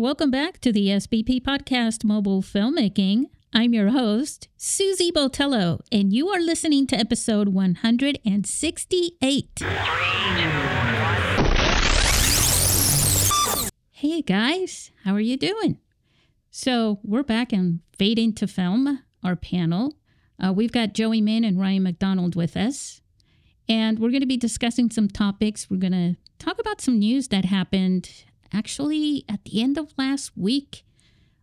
welcome back to the SBP Podcast Mobile Filmmaking. I'm your host, Susy Botello, and you are listening to episode 168. Hey guys, how are you doing? So, we're back in Fade into Film, our panel. Uh, we've got Joey Min and Ryan McDonald with us, and we're going to be discussing some topics. We're going to talk about some news that happened actually at the end of last week.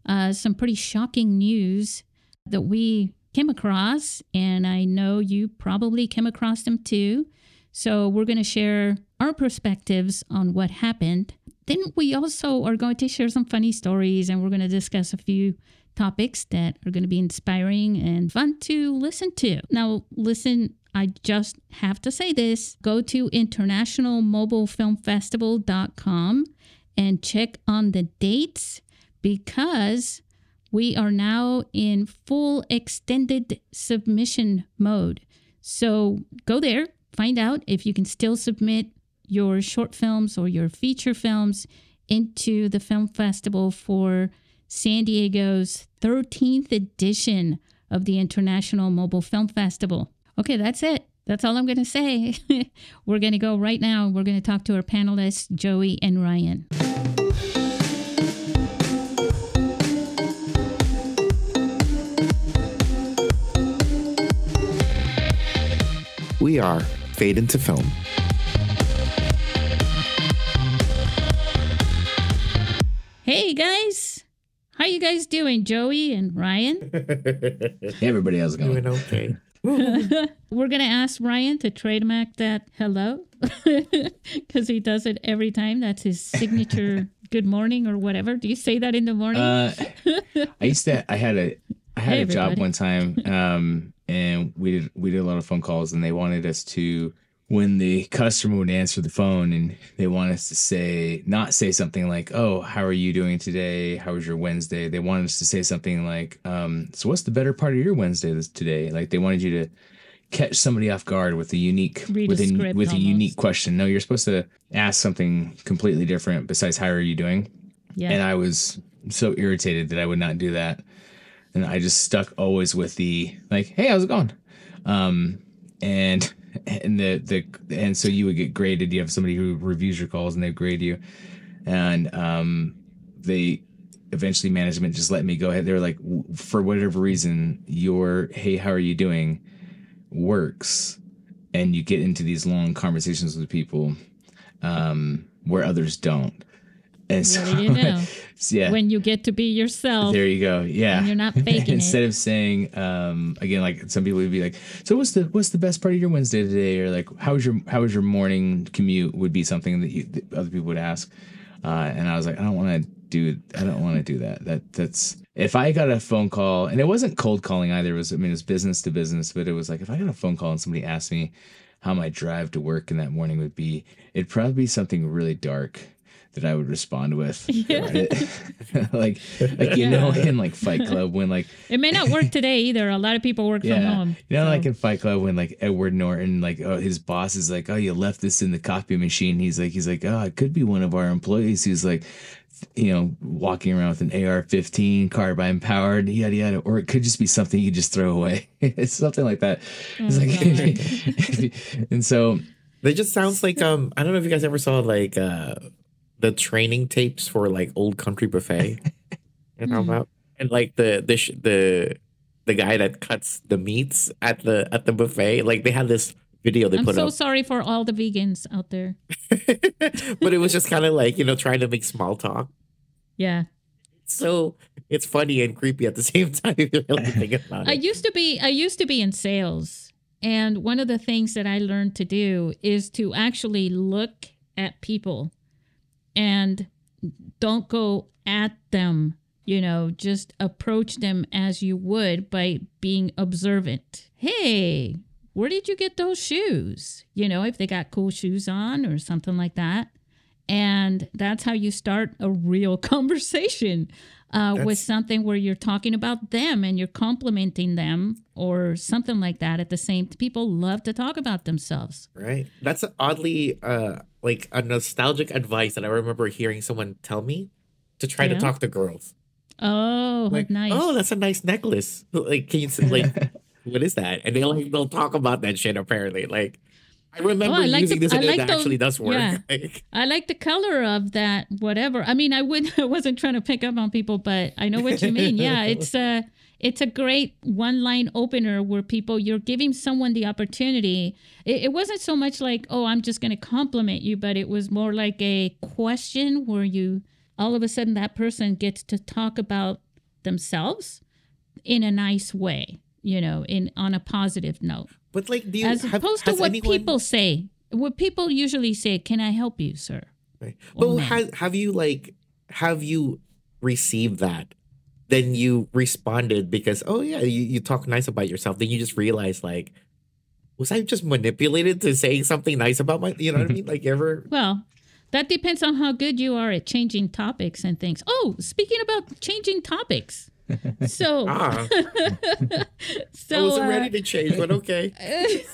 Uh, some pretty shocking news that we came across, and I know you probably came across them too. So, we're going to share our perspectives on what happened. Then, we also are going to share some funny stories, and we're going to discuss a few topics that are going to be inspiring and fun to listen to. Now, listen, I just have to say this go to internationalmobilefilmfestival.com and check on the dates because we are now in full extended submission mode. So go there, find out if you can still submit your short films or your feature films into the film festival for San Diego's 13th edition of the International Mobile Film Festival. Okay, that's it. That's all I'm going to say. We're going to go right now. We're going to talk to our panelists, Joey and Ryan. We are Fade into Film. Hey guys, how you guys doing, Joey and Ryan? Hey, everybody, how's it going? Doing okay. We're gonna ask Ryan to trademark that hello because he does it every time. That's his signature good morning or whatever. Do you say that in the morning? Uh, I used to. I had a. I had Hey, a job one time, um, and we did we did a lot of phone calls, and they wanted us to when the customer would answer the phone, and they want us to say not say something like, "Oh, how are you doing today? How was your Wednesday?" They wanted us to say something like, um, "So what's the better part of your Wednesday this today?" Like they wanted you to catch somebody off guard with a unique Read with a, script with a unique question. No, you're supposed to ask something completely different besides how are you doing? yeah. and I was so irritated that I would not do that. And I just stuck always with the like, "Hey, how's it going?" Um, and and the the and so you would get graded. You have somebody who reviews your calls and they grade you, and um, they eventually management just let me go ahead. They were like, for whatever reason, your "Hey, how are you doing?" works, and you get into these long conversations with people um, where others don't. And so, What do you know? yeah, when you get to be yourself. there you go. Yeah. And you're not faking Instead it. of saying, um, again, like some people would be like, so what's the, what's the best part of your Wednesday today? Or like, how was your, how was your morning commute would be something that, you, that other people would ask. Uh, and I was like, I don't want to do, I don't want to do that. That that's, if I got a phone call and it wasn't cold calling either. It was, I mean, it was business to business, but it was like, if I got a phone call and somebody asked me how my drive to work in that morning would be, it'd probably be something really dark that I would respond with. like, like you know, in like Fight Club when like It may not work today either. A lot of people work from home. you know, so- like in Fight Club when like Edward Norton, like oh, his boss is like, oh, you left this in the copy machine. He's like, he's like, oh, it could be one of our employees. He's like. You know, walking around with an AR-15, carbine powered, yada yada, or it could just be something you just throw away. it's something like that. It's like, and so That just sounds like um. I don't know if you guys ever saw like uh the training tapes for like Old Country Buffet. you know Hmm. about and like the the sh- the the guy that cuts the meats at the at the buffet. Like they had this video they put. I'm put so up, sorry for all the vegans out there. but it was just kind of like you know trying to make small talk. Yeah. So it's funny and creepy at the same time if you really think about I used to be I used to be in sales and one of the things that I learned to do is to actually look at people and don't go at them, you know, just approach them as you would by being observant. Hey, where did you get those shoes? You know, if they got cool shoes on or something like that. And that's how you start a real conversation uh, with something where you're talking about them and you're complimenting them or something like that at the same people love to talk about themselves Right. That's oddly uh like a nostalgic advice that I remember hearing someone tell me. to try to talk to girls. Oh, Like, nice. oh, that's a nice necklace. Like, can you like, what is that? And they'll like they'll talk about that shit. Apparently, like, I remember Oh, I like using the- this and I it like those- actually does work. yeah. Like, I like the color of that. Whatever. I mean, I would. I wasn't trying to pick up on people, but I know what you mean. Yeah, it's a. It's a great one-line opener where people you're giving someone the opportunity. It, it wasn't so much like, "Oh, I'm just going to compliment you," but it was more like a question where you all of a sudden that person gets to talk about themselves in a nice way, you know, in on a positive note. But like, do you As have, opposed to what anyone- people say. What people usually say, "Can I help you, sir?" Right. But have have you like have you received that? Then you responded because oh yeah, you, you talk nice about yourself. Then you just realize like, was I just manipulated to saying something nice about my? You know what I mean? Like ever? Well, that depends on how good you are at changing topics and things. Oh, speaking about changing topics. So, Ah, so I wasn't uh, ready to change, but okay.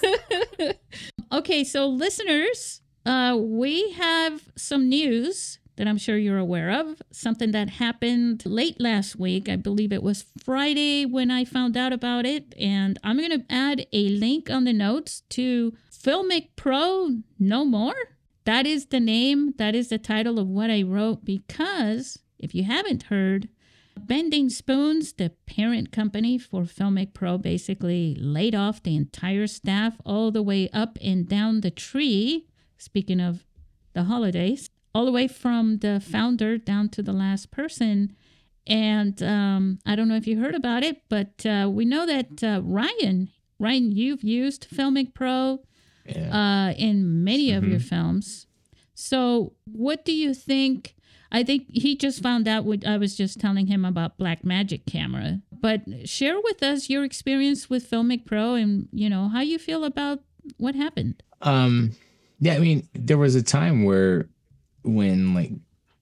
okay, so listeners, uh, we have some news that I'm sure you're aware of. Something that happened late last week. I believe it was Friday when I found out about it. And I'm going to add a link on the notes to Filmic Pro No More. That is the name, that is the title of what I wrote because if you haven't heard, Bending Spoons, the parent company for Filmic Pro, basically laid off the entire staff all the way up and down the tree. Speaking of the holidays, all the way from the founder down to the last person. And um, I don't know if you heard about it, but uh, we know that uh, Ryan, Ryan, you've used Filmic Pro Yeah. uh, in many of your films. So, what do you think? I think he just found out what I was just telling him about Blackmagic Camera. But share with us your experience with Filmic Pro and you know how you feel about what happened. Um, yeah, I mean, there was a time where when like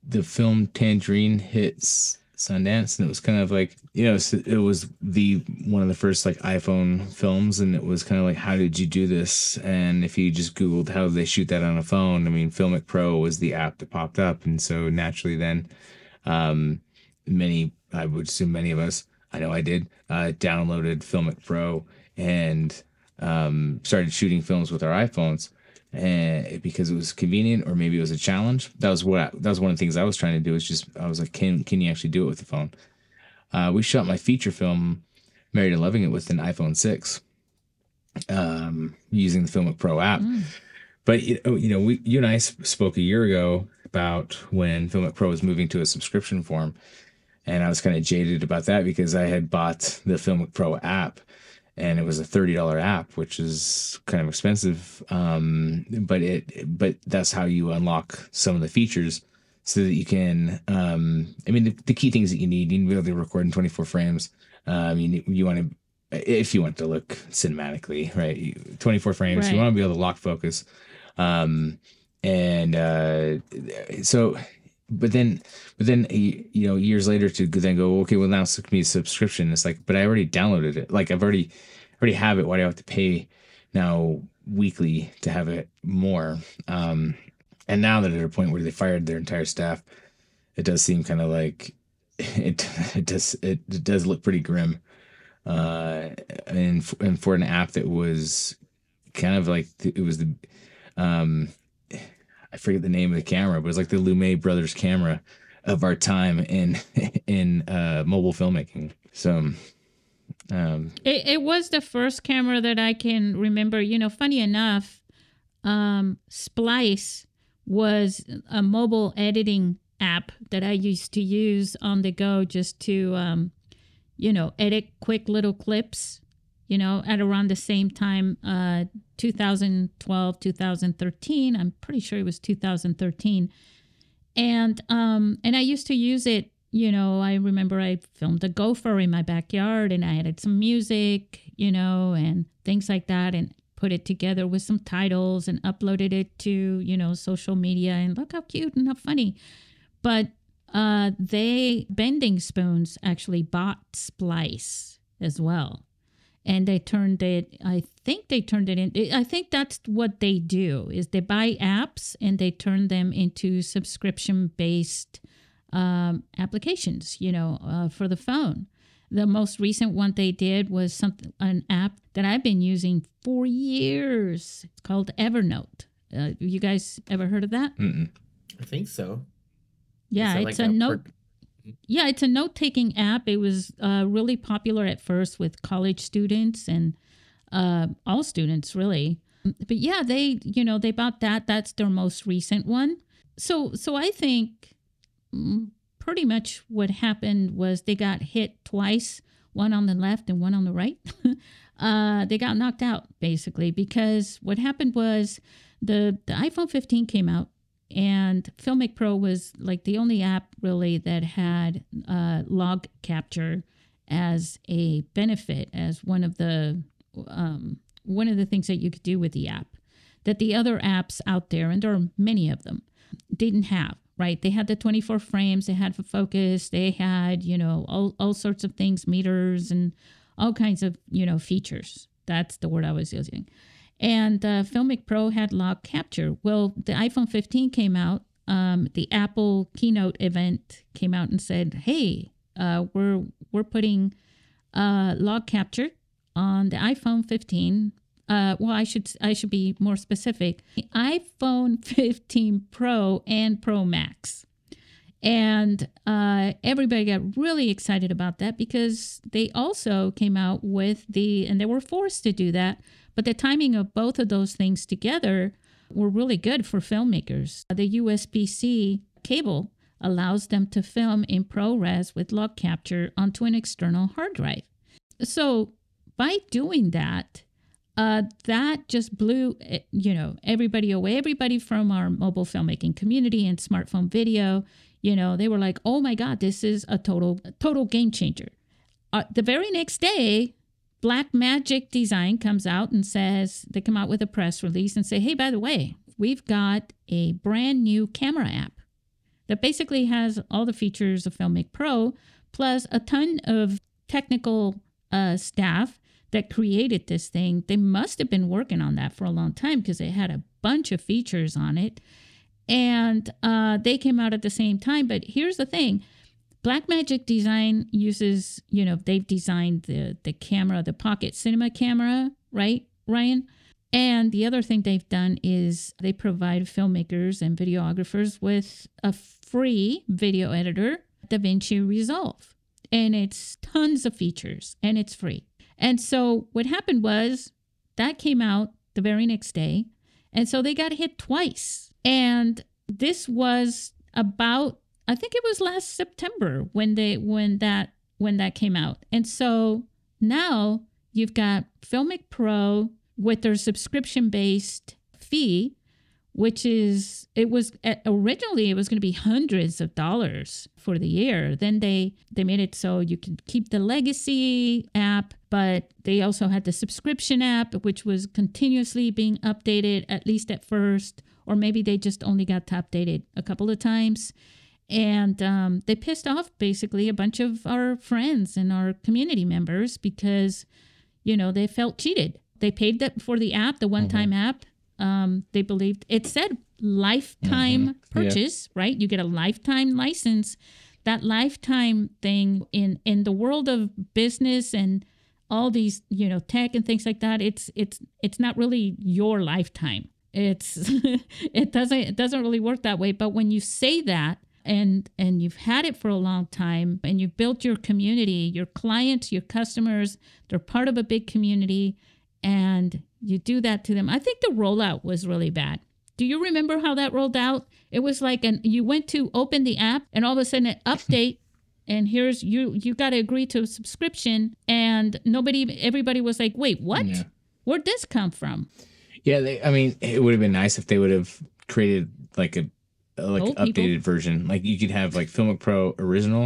the film Tangerine hits Sundance, and it was kind of like you know it was the one of the first like iPhone films, and it was kind of like how did you do this? And if you just Googled how they shoot that on a phone, I mean, Filmic Pro was the app that popped up, and so naturally then, um, many I would assume many of us, I know I did, uh, downloaded Filmic Pro and um, started shooting films with our iPhones and because it was convenient or maybe it was a challenge. That was what I, that was one of the things I was trying to do. Is just I was like, can can you actually do it with the phone? Uh, we shot my feature film, Married and Loving It, with an iPhone six, um, using the Filmic Pro app. But you know, you know, we you and I spoke a year ago about when Filmic Pro was moving to a subscription form, and I was kind of jaded about that because I had bought the Filmic Pro app, and it was a thirty dollar app, which is kind of expensive. Um, but it but that's how you unlock some of the features so that you can. Um, I mean, the, the key things that you need, you need to be able to record in twenty four frames. Um, you need- you want to if you want to look cinematically, right? 24 frames. You want to be able to lock focus. Um, and uh, so, but then, but then, you know, years later to then go, okay, well, now it's a subscription. It's like, but I already downloaded it. Like I've already, already have it. Why do I have to pay now weekly to have it more? Um, and now that at a point where they fired their entire staff, it does seem kind of like it, it does, it, it does look pretty grim uh, and and for an app that was kind of like it was the um, I forget the name of the camera, but it was like the Lumière brothers camera of our time in in uh, mobile filmmaking. So, um, It, it was the first camera that I can remember. You know, funny enough, um, Splice was a mobile editing app that I used to use on the go just to, um, you know, edit quick little clips. You know, at around the same time, uh, 2012, 2013. I'm pretty sure it was 2013 and um and i used to use it you know i remember i filmed a gopher in my backyard and i added some music you know and things like that and put it together with some titles and uploaded it to you know social media. And look how cute and how funny. But uh they Bending Spoons actually bought splice as well and they turned it i think they turned it in i think that's what they do is they buy apps and they turn them into subscription based um, applications, you know, uh, for the phone. The most recent one they did was something an app that I've been using for years. It's called Evernote. Uh, you guys ever heard of that? Mm-mm. I think so. Yeah, it's like a note. Yeah, it's a note taking app. It was uh, really popular at first with college students and uh, all students, really. But yeah, they you know they bought that. That's their most recent one. So so I think mm, pretty much what happened was they got hit twice, one on the left and one on the right. uh, they got knocked out basically because what happened was the the iPhone 15 came out and Filmic Pro was like the only app really that had uh, log capture as a benefit, as one of the um, one of the things that you could do with the app that the other apps out there, and there are many of them, didn't have. Right? They had the 24 frames, they had focus, they had you know all all sorts of things, meters, and all kinds of you know features. That's the word I was using and uh, Filmic Pro had log capture. Well, the iPhone 15 came out. Um, the Apple keynote event came out and said, "Hey, uh, we're we're putting uh, log capture on the iPhone 15." Uh, well, I should I should be more specific. The iPhone 15 Pro and Pro Max. And uh, everybody got really excited about that because they also came out with the, and they were forced to do that, but the timing of both of those things together were really good for filmmakers. The USB C cable allows them to film in ProRes with log capture onto an external hard drive. So by doing that, uh, that just blew eh, you know everybody away. Everybody from our mobile filmmaking community and smartphone video, you know, they were like, "Oh my God, this is a total total game changer." Uh, the very next day, Blackmagic Design comes out and says they come out with a press release and say, "Hey, by the way, we've got a brand new camera app that basically has all the features of Filmic Pro plus a ton of technical uh, staff that created this thing. They must have been working on that for a long time because it had a bunch of features on it, and uh, they came out at the same time. But here's the thing." Blackmagic Design uses, you know, they've designed the the camera, the pocket cinema camera, right, Ryan? And the other thing they've done is they provide filmmakers and videographers with a free video editor, DaVinci Resolve. And it's tons of features and it's free. And so what happened was that came out the very next day. And so they got hit twice. And this was about I think it was last September when they when that when that came out. And so now you've got Filmic Pro with their subscription based fee, which is it was uh, originally it was going to be hundreds of dollars for the year. Then they they made it so you could keep the legacy app, but they also had the subscription app, which was continuously being updated at least at first, or maybe they just only got to update it a couple of times. And um, they pissed off basically a bunch of our friends and our community members because you know they felt cheated. They paid that for the app the one-time app um, they believed it said lifetime purchase right? You get a lifetime license. That lifetime thing in in the world of business and all these you know tech and things like that it's it's it's not really your lifetime. It's it doesn't it doesn't really work that way. But when you say that and and you've had it for a long time and you've built your community your clients your customers they're part of a big community and you do that to them i think the rollout was really bad do you remember how that rolled out it was like an you went to open the app and all of a sudden an update and here's you you got to agree to a subscription and nobody everybody was like wait what Yeah. where'd this come from Yeah, they, I mean, it would have been nice if they would have created like a a, like Old updated people. version. Like you could have like Filmic Pro original,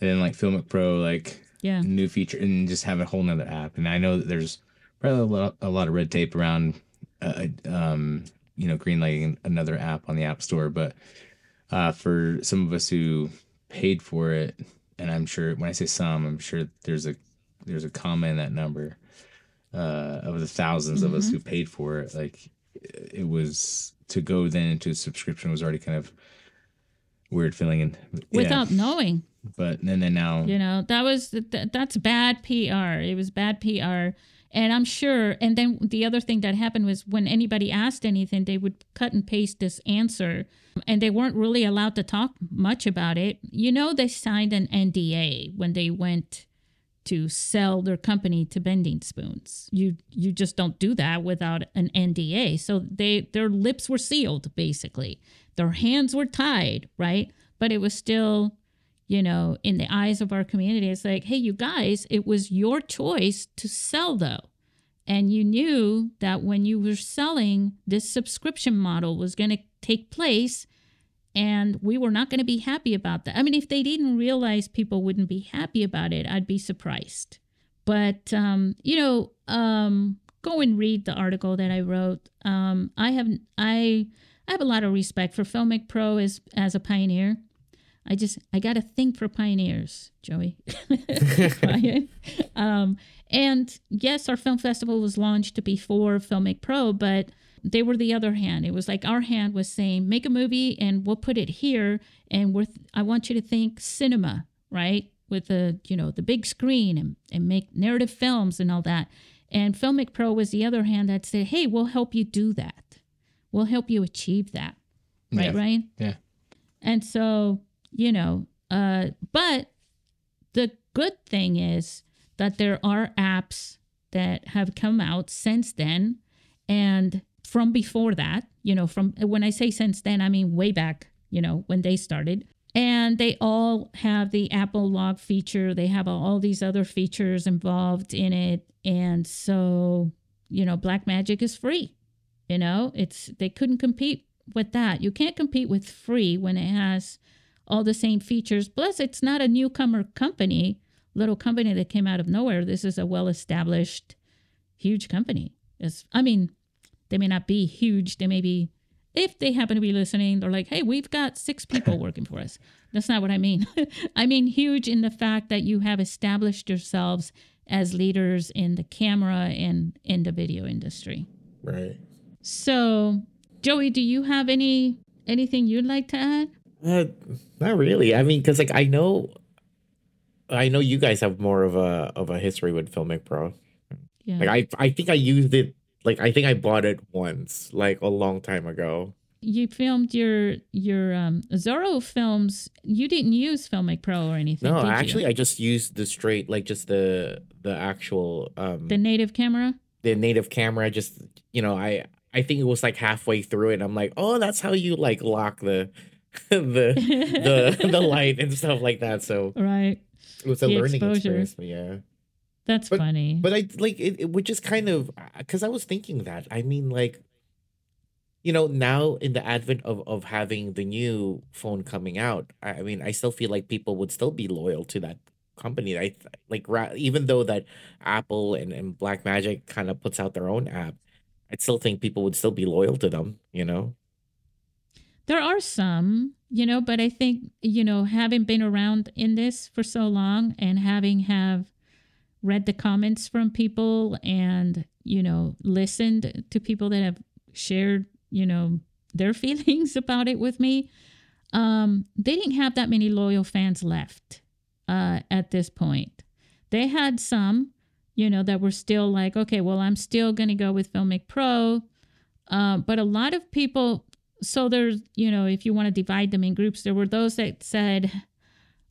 and then like Filmic Pro like yeah new feature, and just have a whole nother app. And I know that there's probably a lot, a lot of red tape around, uh, um, you know, greenlighting another app on the App Store. But uh, for some of us who paid for it, and I'm sure when I say some, I'm sure there's a there's a comma in that number uh, of the 1000s of us who paid for it. Like it was to go then into a subscription was already kind of weird feeling and yeah. without knowing. But and then now, You know, that was th- that's bad PR. It was bad PR. And I'm sure. And then the other thing that happened was when anybody asked anything, they would cut and paste this answer, and they weren't really allowed to talk much about it. You know, they signed an NDA when they went to sell their company to Bending Spoons. You you just don't do that without an NDA. So they their lips were sealed basically. Their hands were tied, right? But it was still you know, in the eyes of our community, it's like, hey, you guys, it was your choice to sell though. And you knew that when you were selling, this subscription model was going to take place. And we were not going to be happy about that. I mean, if they didn't realize people wouldn't be happy about it, I'd be surprised. But, um, you know, um, go and read the article that I wrote. Um, I have I I have a lot of respect for Filmic Pro as as a pioneer. I just I got a thing for pioneers, Joey. Um, and yes, our film festival was launched before Filmic Pro, but they were the other hand. It was like our hand was saying, make a movie and we'll put it here, and we're I want you to think cinema, right? With the you know the big screen and, and make narrative films and all that. And Filmic Pro was the other hand that said, hey, we'll help you do that. We'll help you achieve that. Right, Yeah. Ryan? yeah, And so, you know, uh, but the good thing is that there are apps that have come out since then and from before that, you know, from when I say since then, I mean way back, you know, when they started. And they all have the Apple log feature. They have all these other features involved in it. And so, you know, Blackmagic is free. You know, it's they couldn't compete with that. You can't compete with free when it has all the same features. Plus, it's not a newcomer company, little company that came out of nowhere. This is a well established, huge company. It's, I mean, they may not be huge. They may be, if they happen to be listening, they're like, hey, we've got six people working for us. That's not what I mean. I mean, huge in the fact that you have established yourselves as leaders in the camera and in the video industry. Right. So, Joey, do you have any anything you'd like to add? Uh, not really. I mean, because like I know, I know you guys have more of a of a history with Filmic Pro. Yeah. Like I, I think I used it. Like I think I bought it once, like a long time ago. you filmed your your um Zorro films. You didn't use Filmic Pro or anything. No, did you? actually, I just used the straight, like just the the actual um the native camera. the native camera. Just you know, I I think it was like halfway through it. I'm like, oh, that's how you like lock the the the the light and stuff like that. So right. it was a The learning exposure. experience. Yeah. That's But- funny. But I like it, it would just kind of uh, because I was thinking that. I mean, like, you know, now in the advent of of having the new phone coming out, I, I mean, I still feel like people would still be loyal to that company. I like ra- even though that Apple and and Blackmagic kind of puts out their own app, I still think people would still be loyal to them. You know. There are some, you know, but I think, you know, having been around in this for so long and having have read the comments from people and, you know, listened to people that have shared, you know, their feelings about it with me, um, they didn't have that many loyal fans left uh, at this point. They had some, you know, that were still like, okay, well, I'm still going to go with Filmic Pro. Uh, but a lot of people, so there's, you know, if you want to divide them in groups, there were those that said,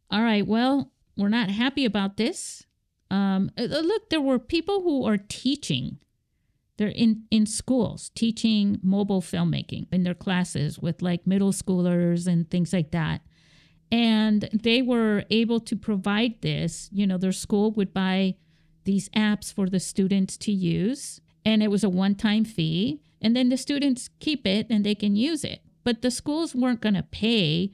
all right, well, we're not happy about this. Um, uh, look, there were people who are teaching. They're in, in schools teaching mobile filmmaking in their classes with like middle schoolers and things like that. And they were able to provide this. You know, their school would buy these apps for the students to use, and it was a one time fee. And then the students keep it and they can use it. But the schools weren't going to pay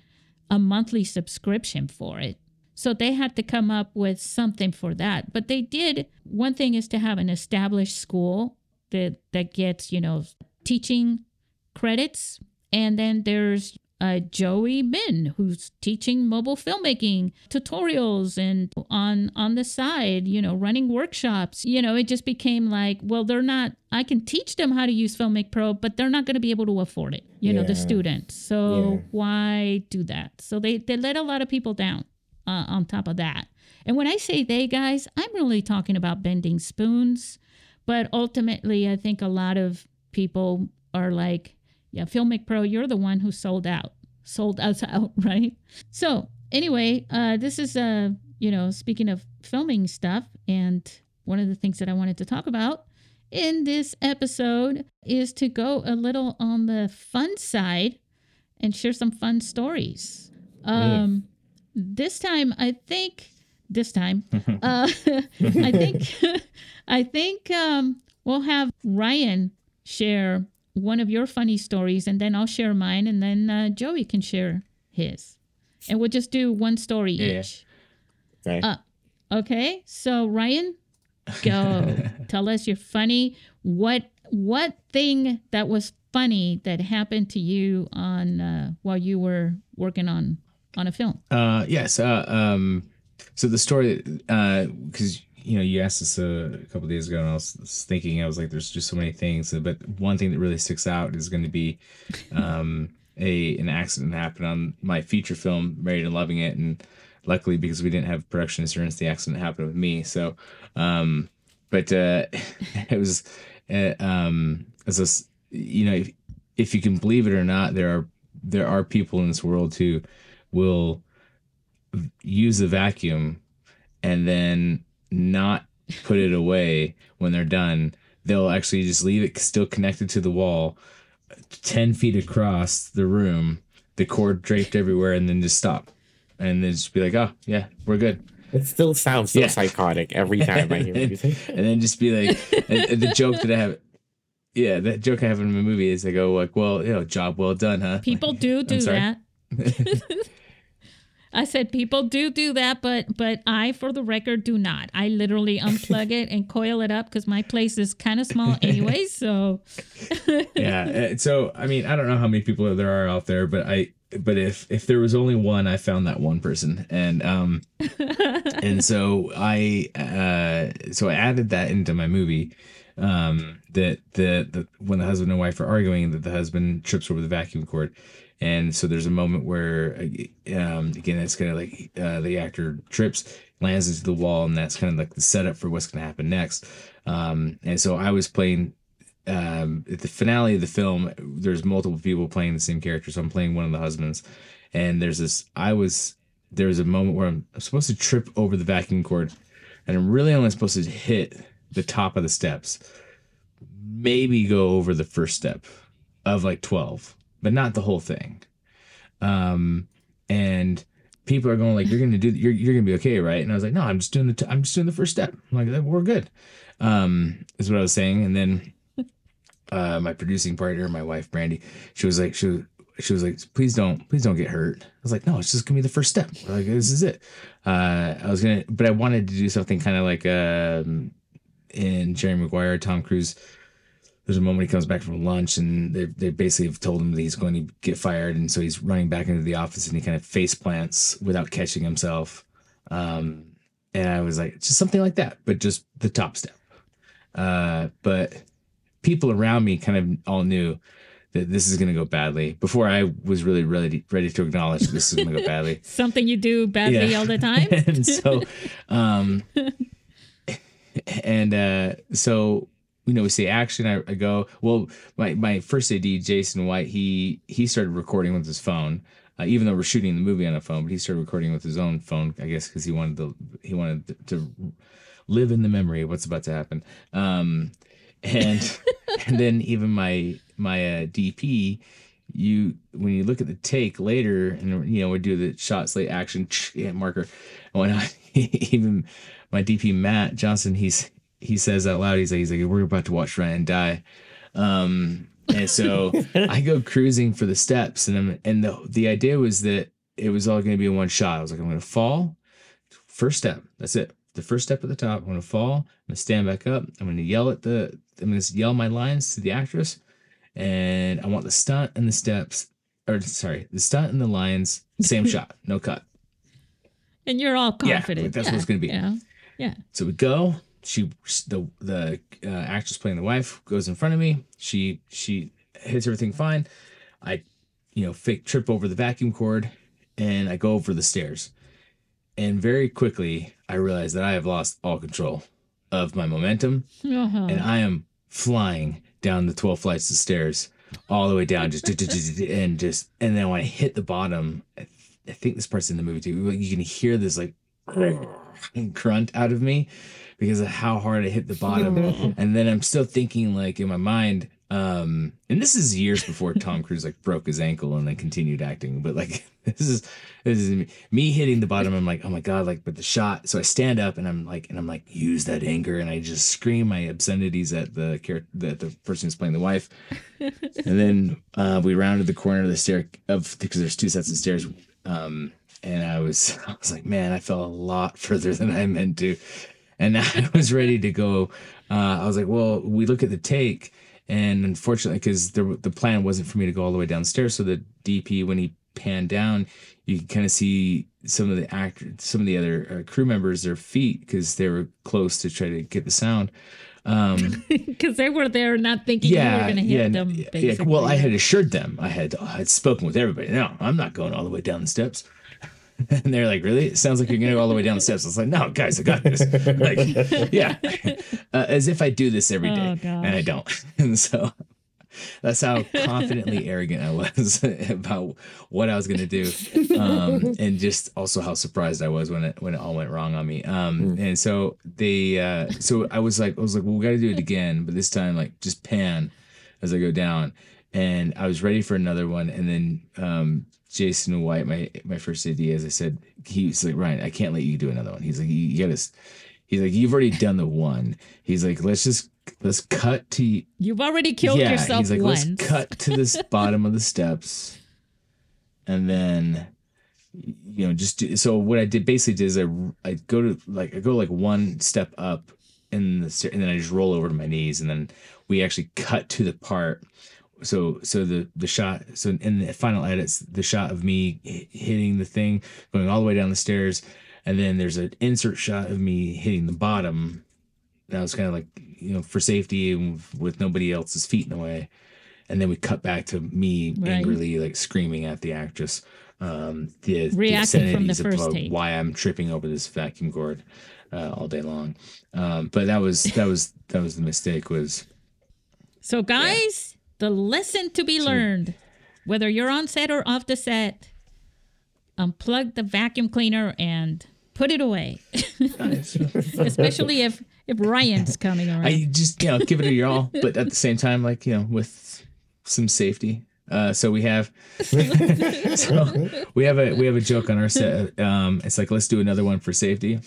a monthly subscription for it. So they had to come up with something for that. But they did. One thing is to have an established school that that gets, you know, teaching credits. And then there's uh, Joey Min, who's teaching mobile filmmaking tutorials and on on the side, you know, running workshops. You know, it just became like, well, they're not. I can teach them how to use Filmic Pro, but they're not going to be able to afford it. You know, the students. So Yeah. why do that? So they they let a lot of people down. Uh, on top of that, and when I say they guys, I'm really talking about Bending Spoons. But ultimately, I think a lot of people are like, yeah, Filmic Pro, you're the one who sold out, sold us out, right? So anyway, uh, this is uh, you know, speaking of filming stuff, and one of the things that I wanted to talk about in this episode is to go a little on the fun side and share some fun stories. Um, this time, I think this time, uh, I think, I think um, we'll have Ryan share one of your funny stories, and then I'll share mine, and then uh, Joey can share his, and we'll just do one story Yeah. each. Okay. Uh, Okay, so Ryan, go tell us your funny. What what thing that was funny that happened to you on uh, while you were working on on a film? Uh, yes. Uh, um, so the story, because you know, you asked us a, couple days ago, and I was thinking, I was like, there's just so many things. But one thing that really sticks out is going to be um, a an accident happened on my feature film, Married and Loving It, and luckily because we didn't have production insurance, the accident happened with me. So, um, but uh, it was, uh, um, as a, you know, if, if you can believe it or not, there are there are people in this world who will use the vacuum and then not put it away when they're done. They'll actually just leave it still connected to the wall, 10 feet across the room, the cord draped everywhere, and then just stop. And then just be like, oh, yeah, we're good. It still sounds so Yeah. psychotic every time I hear music. and then just be like, and, and the joke that I have, yeah, that joke I have in my movie is I go, like, well, you know, job well done, huh? People do do that. I said people do do that, but but I, for the record, do not. I literally unplug it and coil it up because my place is kind of small anyway. So yeah uh, so i mean i don't know how many people there are out there but i but if if there was only one i found that one person and um and so i uh so i added that into my movie um that the, the when the husband and wife are arguing that the husband trips over the vacuum cord and so there's a moment where uh, um again it's kind of like uh, the actor trips lands into the wall and that's kind of like the setup for what's going to happen next um and so i was playing um, at the finale of the film, there's multiple people playing the same character. So I'm playing one of the husbands, and there's this. I was there was a moment where I'm supposed to trip over the vacuum cord, and I'm really only supposed to hit the top of the steps, maybe go over the first step of like 12, but not the whole thing. Um, and people are going like, "You're gonna do, you're you're gonna be okay, right?" And I was like, "No, I'm just doing the, t- I'm just doing the first step." I'm like, "We're good." Um, is what I was saying, and then uh, my producing partner, my wife Brandy, she was like, she was, she was like, please don't, please don't get hurt. I was like, no, it's just gonna be the first step. We're like, this is it. Uh, I was gonna, but I wanted to do something kind of like um, in Jerry Maguire, Tom Cruise. There's a moment he comes back from lunch and they, they basically have told him that he's going to get fired. And so he's running back into the office and he kind of face plants without catching himself. Um, and I was like, just something like that, but just the top step. Uh, but people around me kind of all knew that this is going to go badly before I was really ready ready to acknowledge this is going to go badly. something you do badly Yeah. all the time. and so, um, and uh, so you know, we say action. I, I go well. My my first AD, Jason White, he he started recording with his phone. Uh, even though we're shooting the movie on a phone, but he started recording with his own phone, I guess, because he wanted to he wanted to, live in the memory of what's about to happen. Um, and and then even my my uh, DP, you when you look at the take later, and you know we do the shot slate action yeah, marker. And when even my DP Matt Johnson, he's he says out loud, he's like he's like we're about to watch Ryan die. Um, and so I go cruising for the steps, and I'm, and the the idea was that it was all going to be in one shot. I was like, I'm going to fall, first step. That's it. The first step at the top. I'm going to fall. I'm going to stand back up. I'm going to yell at the. I'm going to yell my lines to the actress, and I want the stunt and the steps or sorry, the stunt and the lines, same shot, no cut. And you're all confident. Yeah, that's what it's gonna be. Yeah. Yeah. So we go. She the the uh, actress playing the wife goes in front of me. She she hits everything fine. I you know fake trip over the vacuum cord and I go over the stairs. And very quickly I realize that I have lost all control of my momentum Uh-huh. and I am flying down the 12 flights of stairs all the way down just and just and then when I hit the bottom I, th- I think this part's in the movie too you can hear this like grunt out of me because of how hard I hit the bottom. And then I'm still thinking like in my mind um and this is years before Tom Cruise like broke his ankle and then continued acting but like this is this is me, me hitting the bottom. I'm like oh my god like but the shot so I stand up and I'm like and I'm like use that anger and I just scream my obscenities at the character that the person who's playing the wife. And then uh we rounded the corner of the stair of because there's two sets of stairs um and I was I was like man I fell a lot further than I meant to and I was ready to go. Uh, I was like, well, we look at the take, and unfortunately, because the the plan wasn't for me to go all the way downstairs, so the DP when he panned down, you can kind of see some of the act, some of the other uh, crew members, their feet, because they were close to try to get the sound. Um, Because they were there not thinking you were yeah, going to hit yeah, them. yeah, Well, I had assured them. I had I had spoken with everybody. No, I'm not going all the way down the steps. And they're like, "Really? It sounds like you're gonna go all the way down the steps." I was like, "No, guys, I got this." Like, yeah, uh, as if I do this every day, Oh, and I don't. And so that's how confidently arrogant I was about what I was gonna do, um, and just also how surprised I was when it when it all went wrong on me. Um, and so they, uh, so I was like, I was like, well, we got to do it again, but this time like just pan as I go down. And I was ready for another one, and then um, Jason White, my my first AD, as I said, he's like, Ryan, I can't let you do another one. He's like, you, you got to. He's like, you've already done the one. He's like, let's just let's cut to You've already killed yeah, yourself he's like, once. let's cut to this bottom of the steps, and then you know just do, so what I did basically did is I I go to like I go like one step up in the and then I just roll over to my knees, and then we actually cut to the part. So so the the shot so in the final edits the shot of me hitting the thing going all the way down the stairs, and then there's an insert shot of me hitting the bottom that was kind of like you know for safety and with nobody else's feet in the way and then we cut back to me Right. angrily like screaming at the actress um the, the Reacting from the first take. why i'm tripping over this vacuum cord uh, all day long um but that was that was that was the mistake was So, guys, the lesson to be learned whether you're on set or off the set, unplug the vacuum cleaner and put it away. Especially if, if Ryan's coming around. i just you know give it a your all but at the same time like you know with some safety uh, so we have, so we have a we have a joke on our set. Um, it's like let's do another one for safety.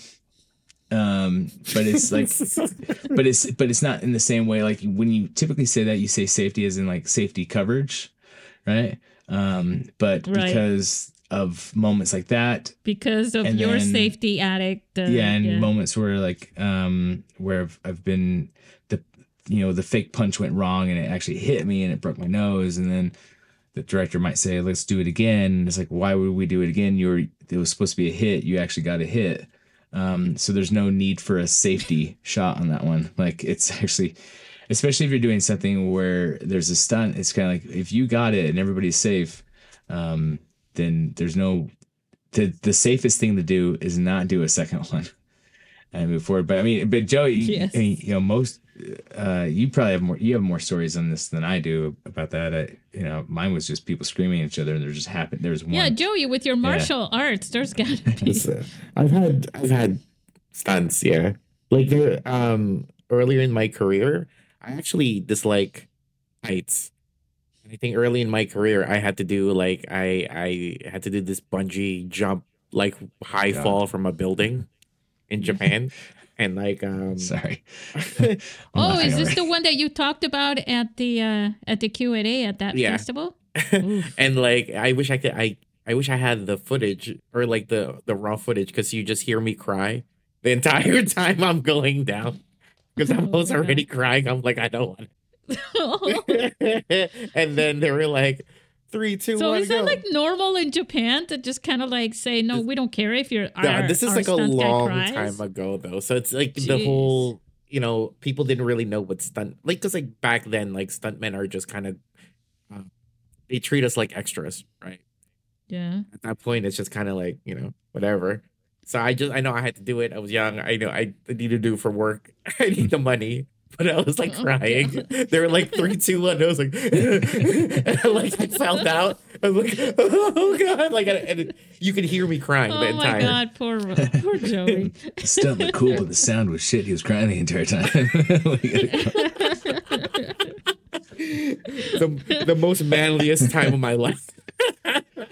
Um, but it's like, but it's but it's not in the same way. Like when you typically say that, you say safety as in like safety coverage, right? Um, but Right. because of moments like that, because of your then- safety addict. Uh, yeah, and moments where like um where I've, I've been the you know the fake punch went wrong and it actually hit me and it broke my nose and then the director might say let's do it again and it's like why would we do it again you were it was supposed to be a hit you actually got a hit um so there's no need for a safety shot on that one like it's actually especially if you're doing something where there's a stunt it's kind of like if you got it and everybody's safe um then there's no the the safest thing to do is not do a second one and move forward. But I mean, but Joe, you, Yes. You know, most uh, you probably have more you have more stories on this than I do about that. I, you know, mine was just people screaming at each other, and there just happened. There was one. Yeah, Joey, with your martial arts, there's got to be. So, I've had I've had stunts, yeah. Like there um earlier in my career, I actually dislike heights. I think early in my career I had to do like I I had to do this bungee jump like high Yeah. fall from a building in Japan. and like um Sorry. Oh, is this the one that you talked about at the uh, at the Q and A at that Yeah. festival? And like I wish I could I I wish I had the footage or like the the raw footage because you just hear me cry the entire time I'm going down because I Oh, was already crying. I'm like I don't want it. and then they were like, Three, two, So one, is that like normal in Japan to just kind of like say, no, we don't care if you're. Yeah, our- this is like a long time ago though. So it's like the whole, you know, people didn't really know what stunt like because like back then, like stuntmen are just kind of uh, they treat us like extras, right? Yeah. At that point, it's just kind of like you know whatever. So I just I know I had to do it. I was young. I know I need to do for work. I need the money. But I was like Oh, crying. they were like three, two, one. I was like, and I, like I found out. I was like, oh god! Like, and you could hear me crying the entire. Time. Oh my. God, poor poor Joey. The stunt looked cool, but the sound was shit. He was crying the entire time. the, the most manliest time of my life.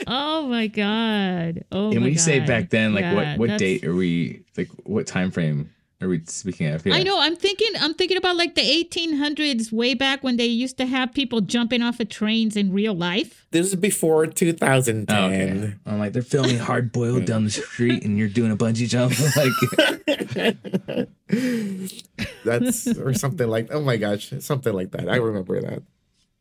oh my God. Oh and my when you say back then, like Yeah, what what that's- date are we? Like what time frame are we speaking of? here? I know. I'm thinking. I'm thinking about like the 1800s, way back when they used to have people jumping off of trains in real life. This is before 2010. Oh, okay. I'm like they're filming hard boiled down the street, and you're doing a bungee jump. Like That's or something like. Oh my gosh, something like that. I remember that.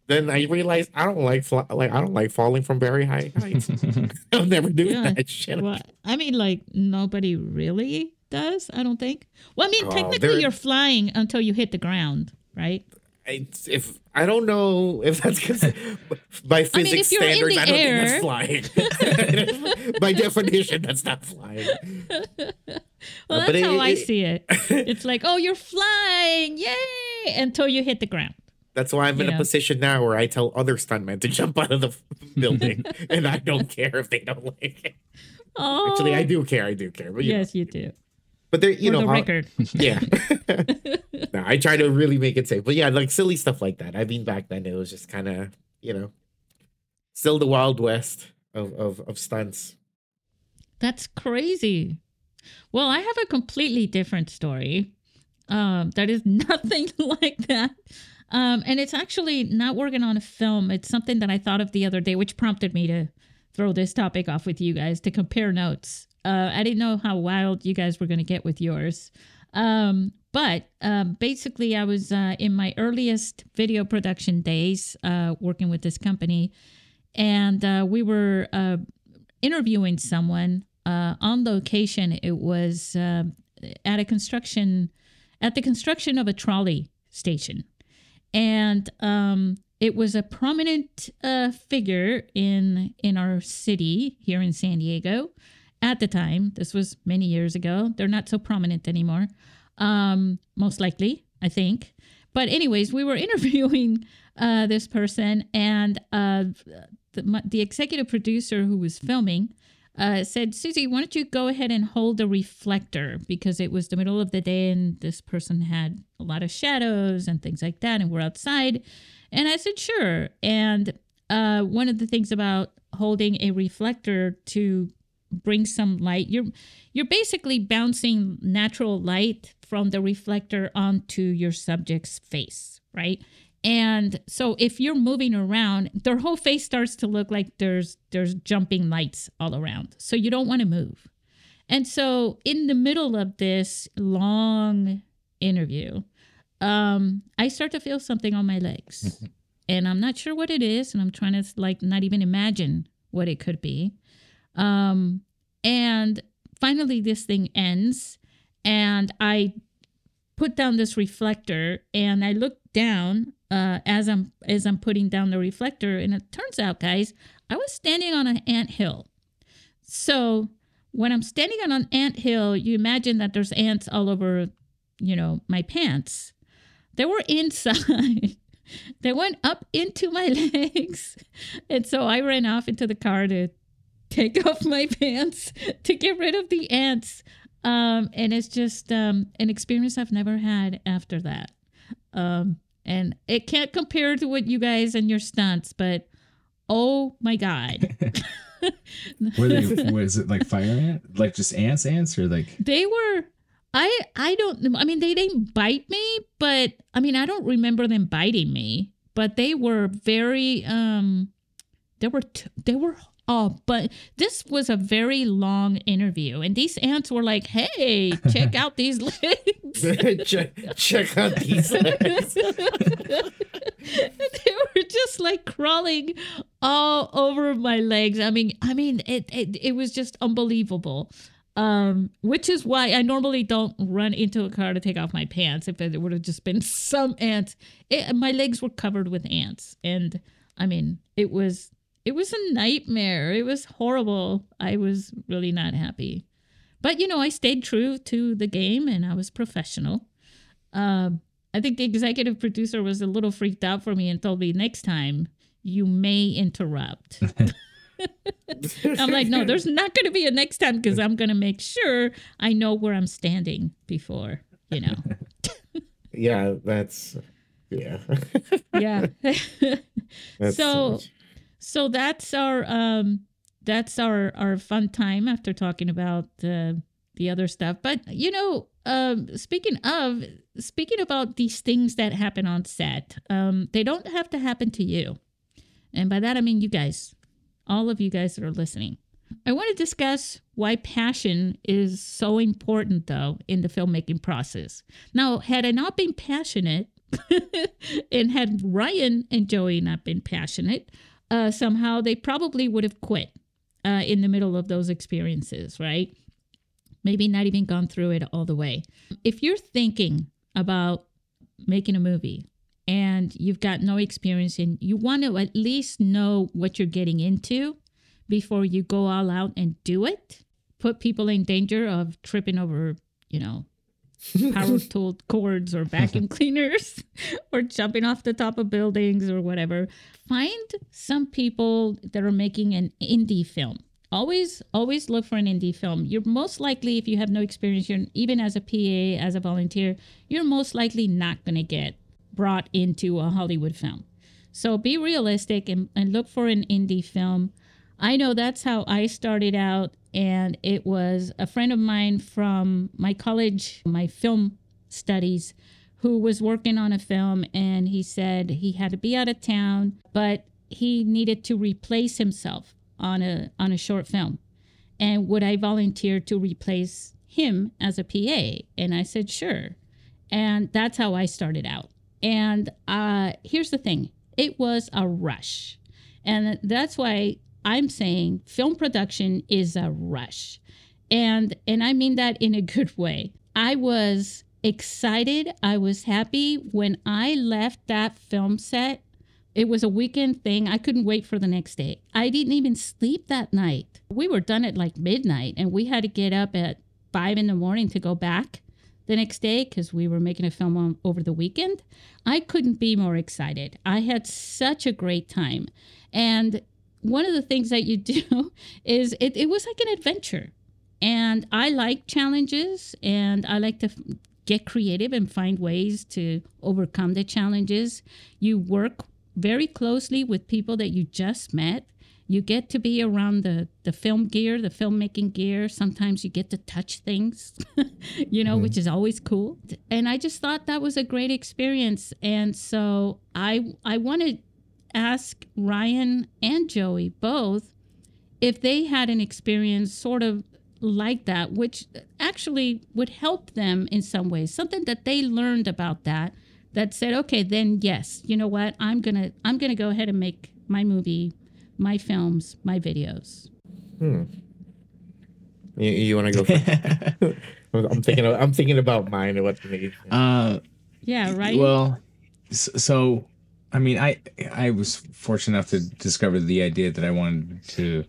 Then I realized I don't like fly, like I don't like falling from very high heights. I'll never do Yeah. that shit. Well, I mean, like nobody really does. I don't think. Well, I mean, Oh, technically, you're flying until you hit the ground, right? I, if I don't know if that's because by I mean, physics if you're in standards, I don't air- think that's flying. by definition, that's not flying. Well, Uh, that's but it- how I it- see it. It's like, oh, you're flying, yay! Until you hit the ground. That's why I'm in You a position now where I tell other stuntmen to jump out of the building, and I don't care if they don't like it. Oh, Actually, I do care. I do care. But you know, Yes, you do. But there, you For know, the record. yeah. no, I try to really make it safe. But yeah, like silly stuff like that. I mean, back then it was just kind of, you know, still the wild west of of, of stunts. That's crazy. Well, I have a completely different story. Um, that is nothing like that. Um, and it's actually not working on a film. It's something that I thought of the other day, which prompted me to throw this topic off with you guys to compare notes. Uh, I didn't know how wild you guys were going to get with yours. Um, but um, basically, I was uh, in my earliest video production days uh, working with this company, and uh, we were uh, interviewing someone uh, on location. It was at a construction, at the construction of a trolley station, and um, it was a prominent figure in in our city here in San Diego at the time. This was many years ago. They're not so prominent anymore, um, most likely, I think. But anyways, we were interviewing uh, this person, and uh, the, the executive producer who was filming uh, said, Susy, why don't you go ahead and hold the reflector? Because it was the middle of the day and this person had a lot of shadows and things like that, and we're outside. And I said, sure. And uh, one of the things about holding a reflector to bring some light, you're you're basically bouncing natural light from the reflector onto your subject's face, right? And so if you're moving around, their whole face starts to look like there's there's jumping lights all around. So you don't want to move. And so in the middle of this long interview, um, I start to feel something on my legs. and I'm not sure what it is, and I'm trying to like not even imagine what it could be. Um, and finally this thing ends and I put down this reflector and I look down uh, as I'm as I'm putting down the reflector, and it turns out, guys, I was standing on an ant hill. So when I'm standing on an ant hill, you imagine that there's ants all over, you know, my pants. They were inside. they went up into my legs, and so I ran off into the car to take off my pants to get rid of the ants. Um, and it's just um, an experience I've never had after that. Um, and it can't compare to what you guys and your stunts, but oh my God. Were they? Was it like fire ant? Like just ants, ants, or like? they were I I don't I mean they didn't bite me, but I mean I don't remember them biting me, but they were very um they were t- they were oh but this was a very long interview and these ants were like hey check out these legs check, check out these legs. they were just like crawling all over my legs. I mean, I mean, it it, it was just unbelievable. Um, which is why I normally don't run into a car to take off my pants. If it would have just been some ants, it, my legs were covered with ants, and I mean, it was it was a nightmare. It was horrible. I was really not happy, but you know, I stayed true to the game, and I was professional. Um, I think the executive producer was a little freaked out for me and told me next time you may interrupt. I'm like, no, there's not going to be a next time because I'm going to make sure I know where I'm standing before, you know. yeah, that's yeah. yeah. That's so much. So that's our um that's our our fun time after talking about the the other stuff. But you know, um speaking of speaking about these things that happen on set, um they don't have to happen to you. And by that I mean you guys all of you guys that are listening. I want to discuss why passion is so important, though, in the filmmaking process. Now, had I not been passionate, and had Ryan and Joey not been passionate, uh, somehow they probably would have quit uh, in the middle of those experiences, right? Maybe not even gone through it all the way. If you're thinking about making a movie and you've got no experience and you want to at least know what you're getting into before you go all out and do it put people in danger of tripping over you know power tool cords or vacuum cleaners or jumping off the top of buildings or whatever find some people that are making an indie film always always look for an indie film you're most likely if you have no experience you're even as a pa as a volunteer you're most likely not going to get brought into a Hollywood film. So be realistic and, and look for an indie film. I know that's how I started out, and it was a friend of mine from my college, my film studies, who was working on a film, and he said he had to be out of town, but he needed to replace himself on a on a short film. And would I volunteer to replace him as a PA? And I said, sure. And that's how I started out. And uh, here's the thing it was a rush. And that's why I'm saying film production is a rush. And and I mean that in a good way. I was excited, I was happy when I left that film set. It was a weekend thing. I couldn't wait for the next day. I didn't even sleep that night. We were done at like midnight and we had to get up at 5 in the morning to go back the next day because we were making a film on, over the weekend. I couldn't be more excited. I had such a great time. And one of the things that you do is it, it was like an adventure. And I like challenges and I like to get creative and find ways to overcome the challenges. You work very closely with people that you just met you get to be around the the film gear the filmmaking gear sometimes you get to touch things you know mm-hmm. which is always cool and i just thought that was a great experience and so i i want to ask ryan and joey both if they had an experience sort of like that which actually would help them in some ways something that they learned about that that said okay then yes you know what i'm gonna i'm gonna go ahead and make my movie my films, my videos. Hmm. You, you want to go? First? I'm thinking. Of, I'm thinking about mine and what to make. Uh, yeah. Right. Well, so I mean, I I was fortunate enough to discover the idea that I wanted to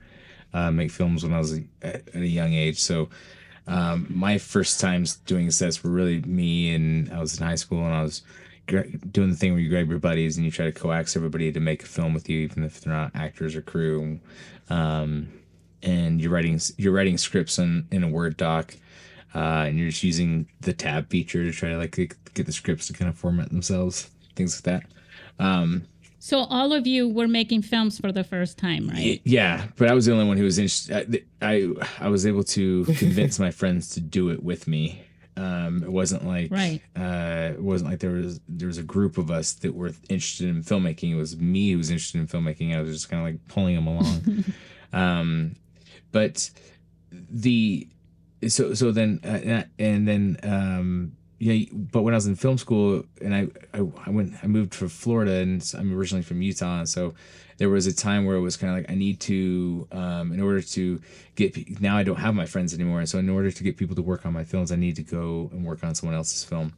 uh, make films when I was at a young age. So um, my first times doing sets were really me, and I was in high school, and I was doing the thing where you grab your buddies and you try to coax everybody to make a film with you, even if they're not actors or crew. Um, and you're writing you're writing scripts in, in a Word doc, uh, and you're just using the tab feature to try to like get the scripts to kind of format themselves, things like that. Um, so all of you were making films for the first time, right? Yeah, but I was the only one who was interested. I I was able to convince my friends to do it with me um, it wasn't like right. Uh, it wasn't like there was there was a group of us that were interested in filmmaking. It was me who was interested in filmmaking. I was just kind of like pulling them along. um, but the so so then uh, and then um, yeah, but when I was in film school and I, I, I went, I moved to Florida and I'm originally from Utah. So there was a time where it was kind of like, I need to, um, in order to get, now I don't have my friends anymore. And so in order to get people to work on my films, I need to go and work on someone else's film.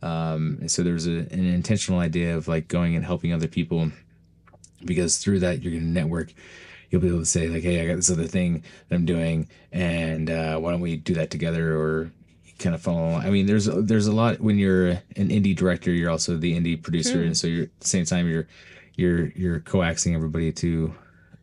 Um, and so there's a, an intentional idea of like going and helping other people because through that you're going to network you'll be able to say like hey i got this other thing that i'm doing and uh, why don't we do that together or kind of follow along. i mean there's there's a lot when you're an indie director you're also the indie producer and so you're at the same time you're you're you're coaxing everybody to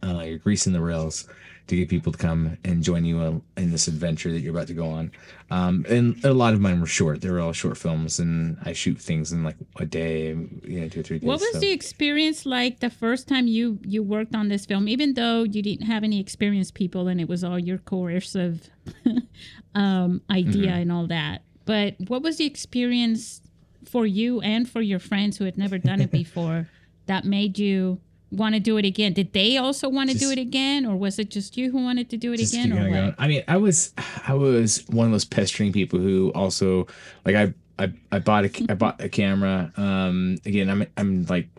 uh, you're greasing the rails to get people to come and join you uh, in this adventure that you're about to go on. Um, and a lot of mine were short; they were all short films, and I shoot things in like a day, you know, two or three days. What was so. the experience like the first time you you worked on this film? Even though you didn't have any experienced people and it was all your coercive um, idea Mm-hmm. and all that, but what was the experience for you and for your friends who had never done it before that made you want to do it again? Did they also want to do it again, or was it just you who wanted to do it again, or what? I mean, I was I was one of those pestering people who also like I I, I bought a I bought a camera. Um, again, I'm I'm like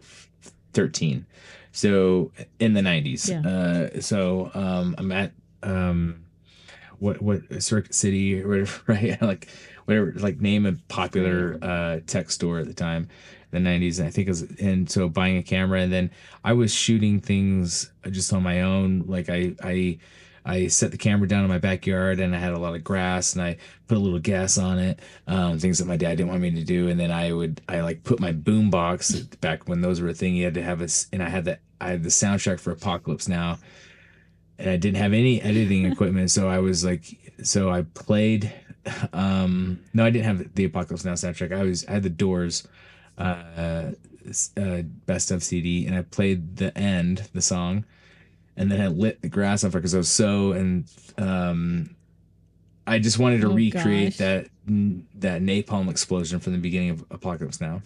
13, so in the 90s. Yeah. Uh, so um, I'm at um, what what Circuit City or whatever, right? like whatever, like name a popular uh tech store at the time. The 90s, and I think it was, and so buying a camera, and then I was shooting things just on my own. Like I, I, I set the camera down in my backyard and I had a lot of grass and I put a little gas on it, um, things that my dad didn't want me to do. And then I would, I like put my boom box back when those were a thing. You had to have a, and I had that, I had the soundtrack for Apocalypse Now and I didn't have any editing equipment. So I was like, so I played, um, no, I didn't have the Apocalypse Now soundtrack. I was, I had the Doors, uh, uh, best of CD and I played the end, the song and then I lit the grass on fire because I was so and um, I just wanted to Oh, recreate gosh. that that napalm explosion from the beginning of Apocalypse Now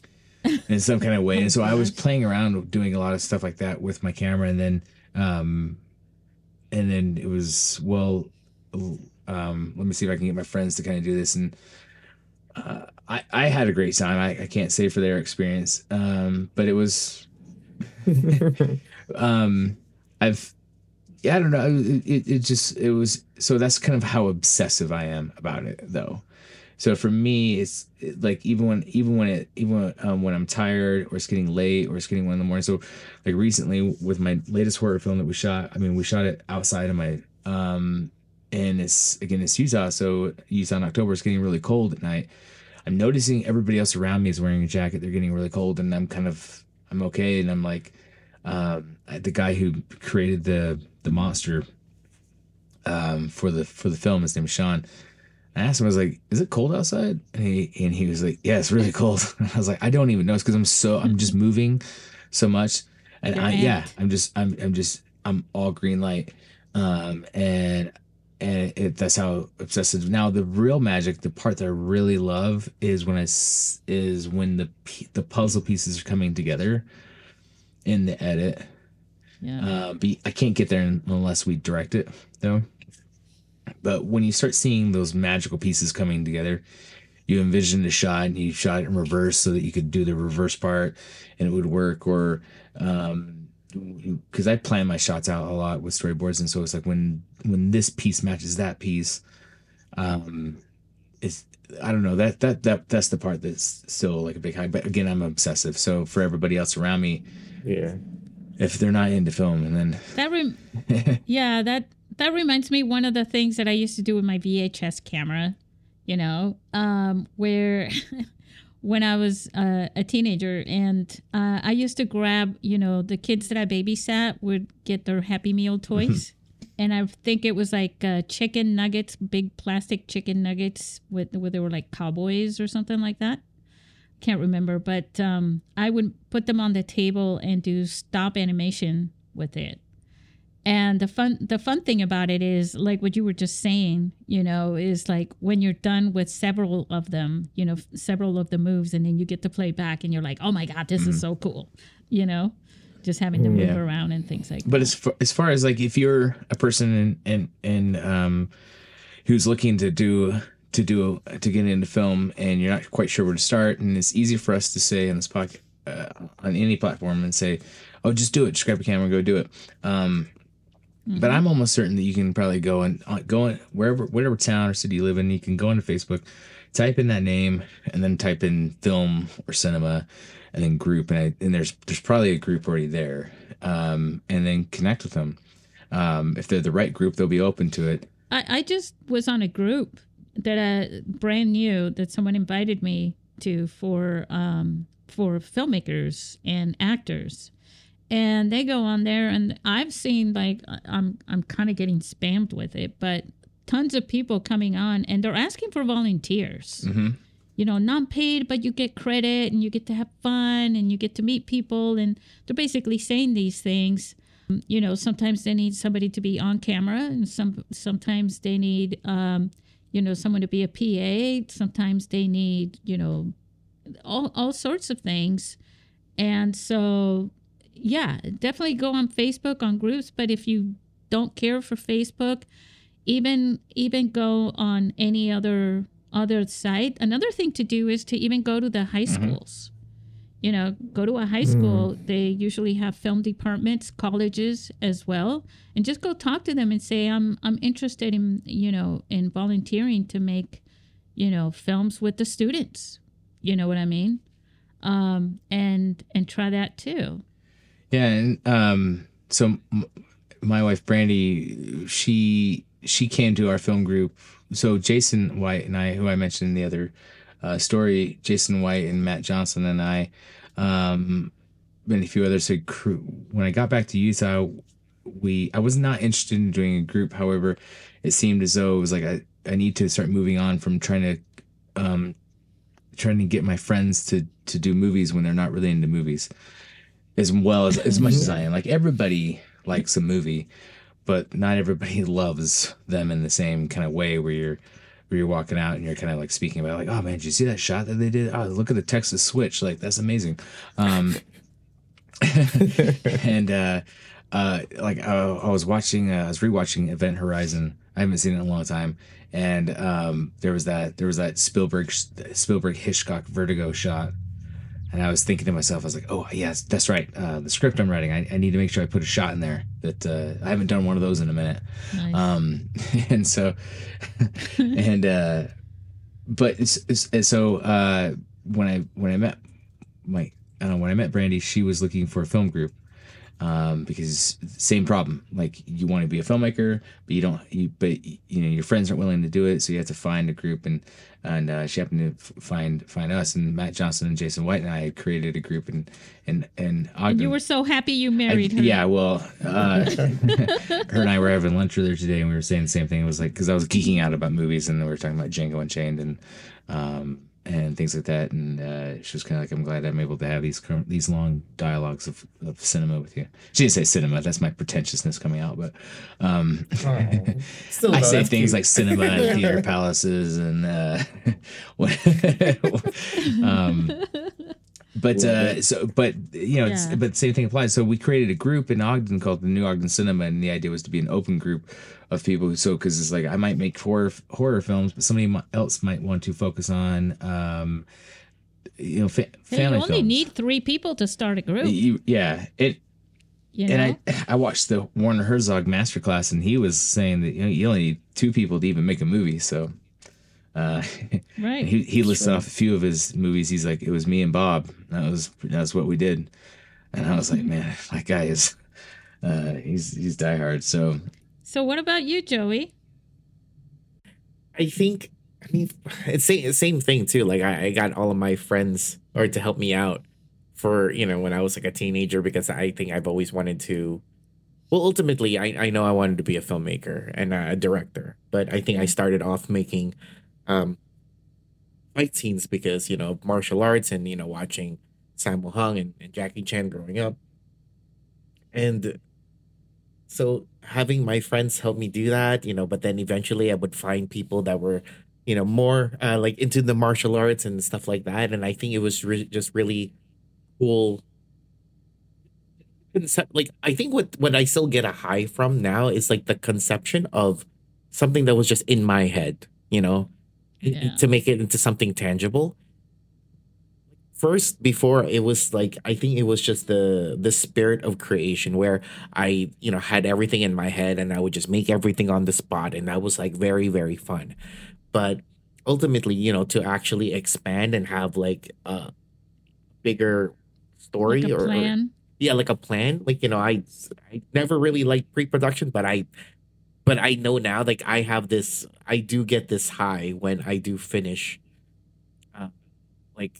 in some kind of way. and so I was playing around doing a lot of stuff like that with my camera, and then um, and then it was well, um, let me see if I can get my friends to kind of do this and. Uh, I, I had a great time. I, I can't say for their experience, um, but it was um i've yeah i don't know it, it, just it was so that's kind of how obsessive i am about it though so for me it's like even when even when it even when, um, when i'm tired or it's getting late or it's getting one in the morning so like recently with my latest horror film that we shot i mean we shot it outside of my um and it's again it's utah so utah in october is getting really cold at night i'm noticing everybody else around me is wearing a jacket they're getting really cold and i'm kind of i'm okay and i'm like um, the guy who created the the monster um, for the for the film, his name is Sean. I asked him, I was like, "Is it cold outside?" And he and he was like, "Yeah, it's really cold." And I was like, "I don't even know. It's because I'm so I'm just moving so much, and You're I yeah. I'm just I'm I'm just I'm all green light, um, and and it, that's how obsessive. Now the real magic, the part that I really love is when I s- is when the the puzzle pieces are coming together in the edit. Yeah. Uh, but I can't get there unless we direct it, though. But when you start seeing those magical pieces coming together, you envision a shot and you shot it in reverse so that you could do the reverse part and it would work. Or um, because I plan my shots out a lot with storyboards, and so it's like when when this piece matches that piece, um, it's I don't know that that that that's the part that's still like a big high. But again, I'm obsessive. So for everybody else around me, yeah. if they're not into film, and then That rem- yeah, that that reminds me one of the things that I used to do with my VHS camera, you know, um, where when I was uh, a teenager and uh, I used to grab, you know, the kids that I babysat would get their Happy Meal toys. And I think it was like uh, chicken nuggets, big plastic chicken nuggets with where they were like cowboys or something like that. Can't remember, but um, I would put them on the table and do stop animation with it. And the fun the fun thing about it is like what you were just saying, you know, is like when you're done with several of them, you know, f- several of the moves and then you get to play back and you're like, "Oh my god, this is so cool." You know, just having to move Yeah. around and things like but as far, as far as like if you're a person and and and um who's looking to do to do to get into film and you're not quite sure where to start and it's easy for us to say on this podcast uh, on any platform and say oh just do it just grab a camera and go do it um, but i'm almost certain that you can probably go and uh, go in wherever whatever town or city you live in you can go into facebook type in that name and then type in film or cinema and then group and, I, and there's there's probably a group already there um, and then connect with them. Um, if they're the right group they'll be open to it. I, I just was on a group that uh, brand new that someone invited me to for um, for filmmakers and actors, and they go on there, and I've seen like I'm I'm kind of getting spammed with it, but tons of people coming on, and they're asking for volunteers. You know, not paid, but you get credit, and you get to have fun, and you get to meet people, and they're basically saying these things. You know sometimes they need somebody to be on camera and some sometimes they need um, you know someone to be a pa sometimes they need you know all, all sorts of things. And so yeah definitely go on facebook on groups but if you don't care for facebook even even go on any other other site another thing to do is to even go to the high schools you know, go to a high school. They usually have film departments, colleges as well, and just go talk to them and say, "I'm I'm interested in you know in volunteering to make, you know, films with the students." You know what I mean? Um, and and try that too. Yeah, and um, so m- my wife Brandy, she she came to our film group. So Jason White and I, who I mentioned in the other uh, story, Jason White and Matt Johnson and I, um, and a few others had crew. When I got back to Utah, we I was not interested in doing a group. However, it seemed as though it was like I, I need to start moving on from trying to um, trying to get my friends to to do movies when they're not really into movies as well as as much as I am. Like everybody likes a movie, but not everybody loves them in the same kind of way where you're where you're walking out and you're kind of like speaking about like, oh man, did you see that shot that they did? Oh, look at the Texas switch. Like that's amazing. Um and uh uh like I, I was watching uh, I was rewatching Event Horizon. I haven't seen it in a long time. And um there was that there was that Spielberg Spielberg Hitchcock Vertigo shot and I was thinking to myself, I was like, oh, yes, that's right. Uh, the script I'm writing, I, I need to make sure I put a shot in there that uh, I haven't done one of those in a minute. Nice. Um, and so, and, uh, but it's, it's, so, uh, when I, when I met my, I don't know, when I met Brandy, she was looking for a film group. Um, because same problem, like you want to be a filmmaker, but you don't, you, but you know, your friends aren't willing to do it. So you have to find a group and, and, uh, she happened to find, find us and Matt Johnson and Jason White and I created a group and, and, and Ogden. you were so happy you I- married her. Yeah, well, uh, her and I were having lunch earlier today, and we were saying the same thing. It was like because I was geeking out about movies, and we were talking about Django Unchained and um, and things like that. And uh, she was kind of like, "I'm glad I'm able to have these current, these long dialogues of, of cinema with you." She didn't say cinema. That's my pretentiousness coming out, but um, Still, I say things cute. like cinema and theater palaces and uh, um, but uh, so but you know it's, Yeah. but the same thing applies. So we created a group in Ogden called the New Ogden Cinema, and the idea was to be an open group of people. Who, so because it's like I might make horror horror films, but somebody else might want to focus on um, you know fa- Hey, you only films. need three people to start a group. You- yeah, it You know? and I I watched the Werner Herzog masterclass, and he was saying that you, know, you only need two people to even make a movie. So, uh, right. he he listed off a few of his movies. He's like, it was me and Bob. That was that's what we did, and I was like, man, that guy is, uh, he's he's diehard. So so what about you, Joey? I think I mean it's same same thing too. Like I, I got all of my friends or to help me out for you know when I was like a teenager because I think I've always wanted to. Well, ultimately, I I know I wanted to be a filmmaker and a director, but I think I started off making um fight scenes because you know martial arts and you know watching Sammo Hung and, and Jackie Chan growing up, and so having my friends help me do that you know but then eventually i would find people that were you know more uh, like into the martial arts and stuff like that and i think it was re- just really cool concept like i think what what i still get a high from now is like the conception of something that was just in my head you know Yeah. to make it into something tangible. First, before it was like I think it was just the the spirit of creation where I you know had everything in my head and I would just make everything on the spot and that was like very very fun. But ultimately, you know, to actually expand and have like a bigger story Like a or, or yeah like a plan like you know i i never really liked pre-production but i but i know now like i have this i do get this high when i do finish uh, like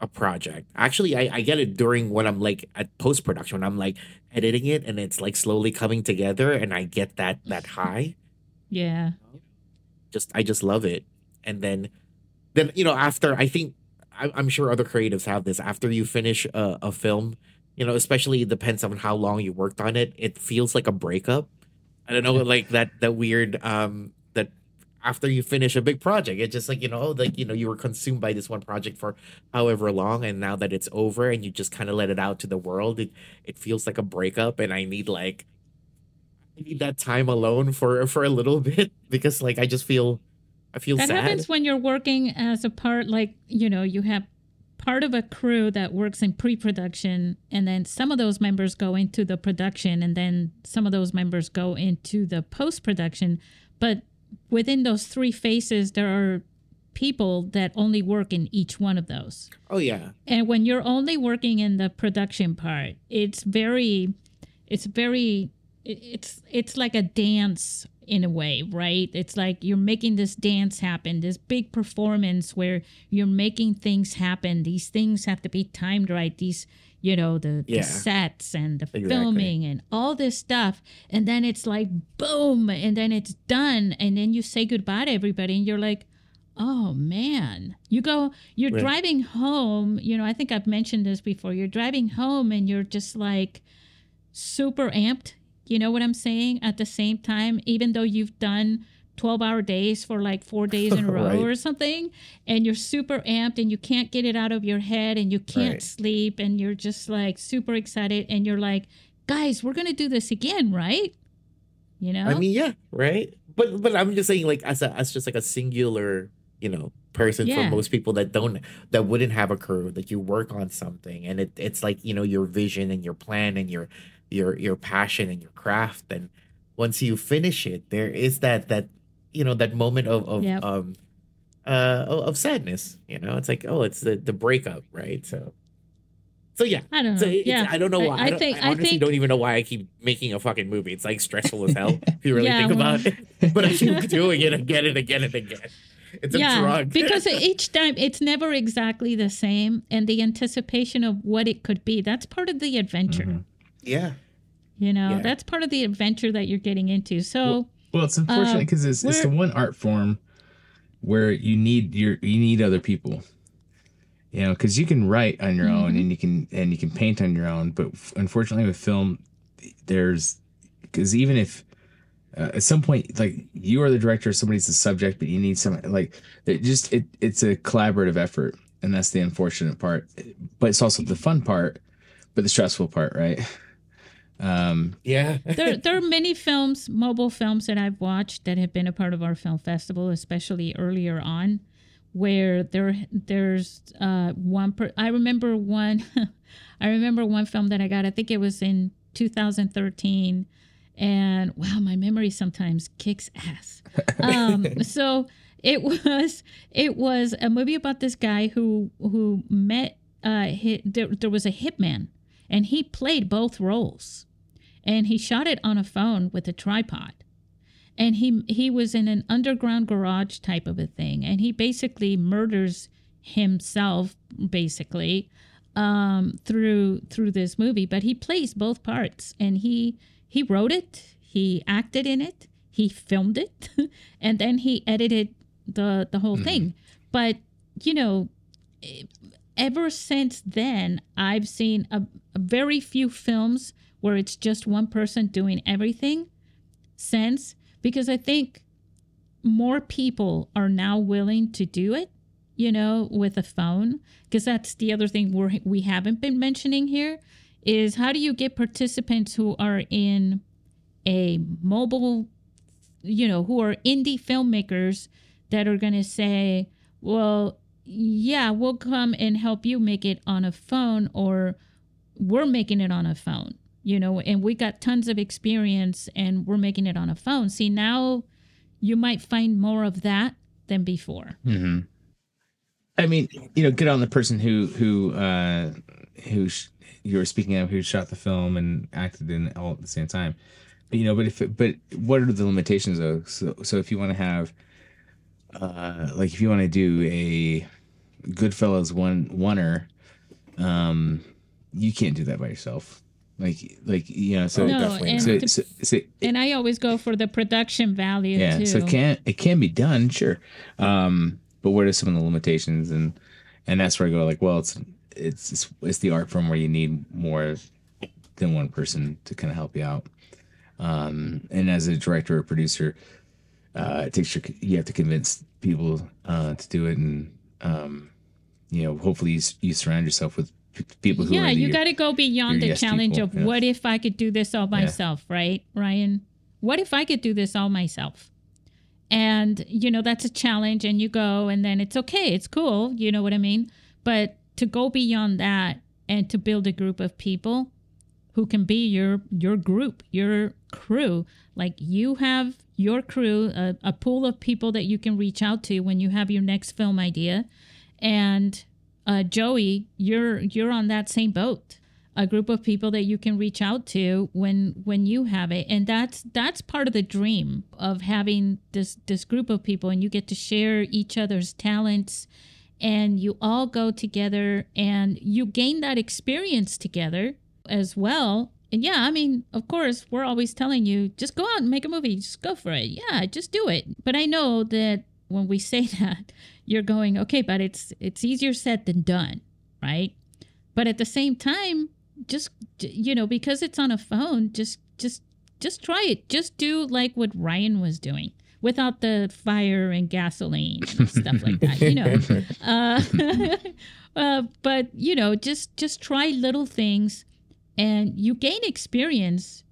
a project actually i i get it during when i'm like at post-production when i'm like editing it and it's like slowly coming together and i get that that high yeah. just I just love it. And then then you know after I think I, I'm sure other creatives have this after you finish a, a film, you know, especially it depends on how long you worked on it. It feels like a breakup. I don't know, like that that weird um after you finish a big project, it's just like you know, like you know, you were consumed by this one project for however long, and now that it's over and you just kind of let it out to the world, it it feels like a breakup, and I need like I need that time alone for for a little bit because like I just feel I feel That sad. happens when you're working as a part, like, you know, you have part of a crew that works in pre production, and then some of those members go into the production, and then some of those members go into the post production. But within those three phases, there are people that only work in each one of those. Oh yeah. And when you're only working in the production part, it's very, it's very, it's it's like a dance in a way, right? It's like you're making this dance happen, this big performance where you're making things happen. These things have to be timed right. These, you know, the, Yeah. the sets and the Exactly. filming and all this stuff. And then it's like boom, and then it's done, and then you say goodbye to everybody, and you're like, oh man you go you're Right. driving home you know i think i've mentioned this before you're driving home and you're just like super amped you know what i'm saying at the same time even though you've done 12 hour days for like four days in a row Right. or something and you're super amped and you can't get it out of your head and you can't Right. sleep and you're just like super excited and you're like guys we're gonna do this again right you know I mean, yeah, right. But but I'm just saying, like, as a as just like a singular, you know, person Yeah. for most people that don't that wouldn't have a crew, that you work on something, and it it's like you know your vision and your plan and your your your passion and your craft, and once you finish it, there is that that you know that moment of of Yep. um uh of of sadness. You know, it's like oh, it's the the breakup, right? So. So yeah, i don't know so yeah I don't know why. I I, don't, think- I I honestly think- don't even know why I keep making a fucking movie. It's like stressful as hell if you really Yeah, think well- about it. But I keep doing it again and again and again. It's a drug. because each time it's never exactly the same, and the anticipation of what it could be. That's part of the adventure. Mhm. yeah, You know, Yeah. that's part of the adventure that you're getting into. So, Well, it's unfortunate because it's, it's the one art form where you need your you need other people. You know, because you can write on your own Mm-hmm. and you can and you can paint on your own, but unfortunately with film, there's because even if uh, at some point like you are the director, somebody's the subject, but you need some like it just it it's a collaborative effort, and that's the unfortunate part. But it's also the fun part, but the stressful part, right? Um, yeah. there, there are many films, mobile films that I've watched that have been a part of our film festival, especially earlier on, where there there's uh, one. Per, I remember one. I remember one film that I got. I think it was in 2013, and wow, my memory sometimes kicks ass. Um, so it was it was a movie about this guy who who met uh, hi there, there was a hitman, and he played both roles and he shot it on a phone with a tripod. And he he was in an underground garage type of a thing and he basically murders himself basically um, through through this movie. But he plays both parts and he he wrote it he acted in it he filmed it and then he edited the the whole thing. But you know ever since then, I've seen a, a very few films where it's just one person doing everything since because I think more people are now willing to do it, you know, with a phone. Because that's the other thing we're, we haven't been mentioning here is how do you get participants who are in a mobile, you know, who are indie filmmakers that are going to say, well, yeah, we'll come and help you make it on a phone or we're making it on a phone, you know, and we got tons of experience and we're making it on a phone. See, now you might find more of that than before. Mm-hmm. I mean, you know, get on the person who who uh, who sh- you were speaking of, who shot the film and acted in all at the same time. But, you know, but if it, but what are the limitations though? So so if you want to have, uh, like if you want to do a Goodfellas one oneer, um, you can't do that by yourself. Like like you know, so No, definitely. and, so, to- so, so and I always go for the production value yeah too. so it can it can be done sure. Um but what are some of the limitations? And and that's where i go like well it's it's it's, it's the art form where you need more than one person to kind of help you out. Um and as a director or producer uh it takes your you have to convince people uh to do it and um you know hopefully you, you surround yourself with people who yeah, you got to go beyond the yes challenge people, of yeah. what if I could do this all myself, right, Ryan? What if I could do this all myself? And you know that's a challenge, and you go, and then it's okay, it's cool, you know what I mean. But to go beyond that and to build a group of people who can be your your group, your crew, like you have your crew, a, a pool of people that you can reach out to when you have your next film idea, and uh, Joey, you're you're on that same boat. A group of people that you can reach out to when when you have it, and that's that's part of the dream of having this this group of people, and you get to share each other's talents, and you all go together, and you gain that experience together as well. And yeah, I mean, of course, we're always telling you just go out and make a movie, just go for it. Yeah, just do it. But I know that when we say that, you're going okay but it's it's easier said than done right? But at the same time just you know because it's on a phone just just just try it. Just do like what ryan was doing without the fire and gasoline and stuff like that you know? Uh, uh, but you know just just try little things and you gain experience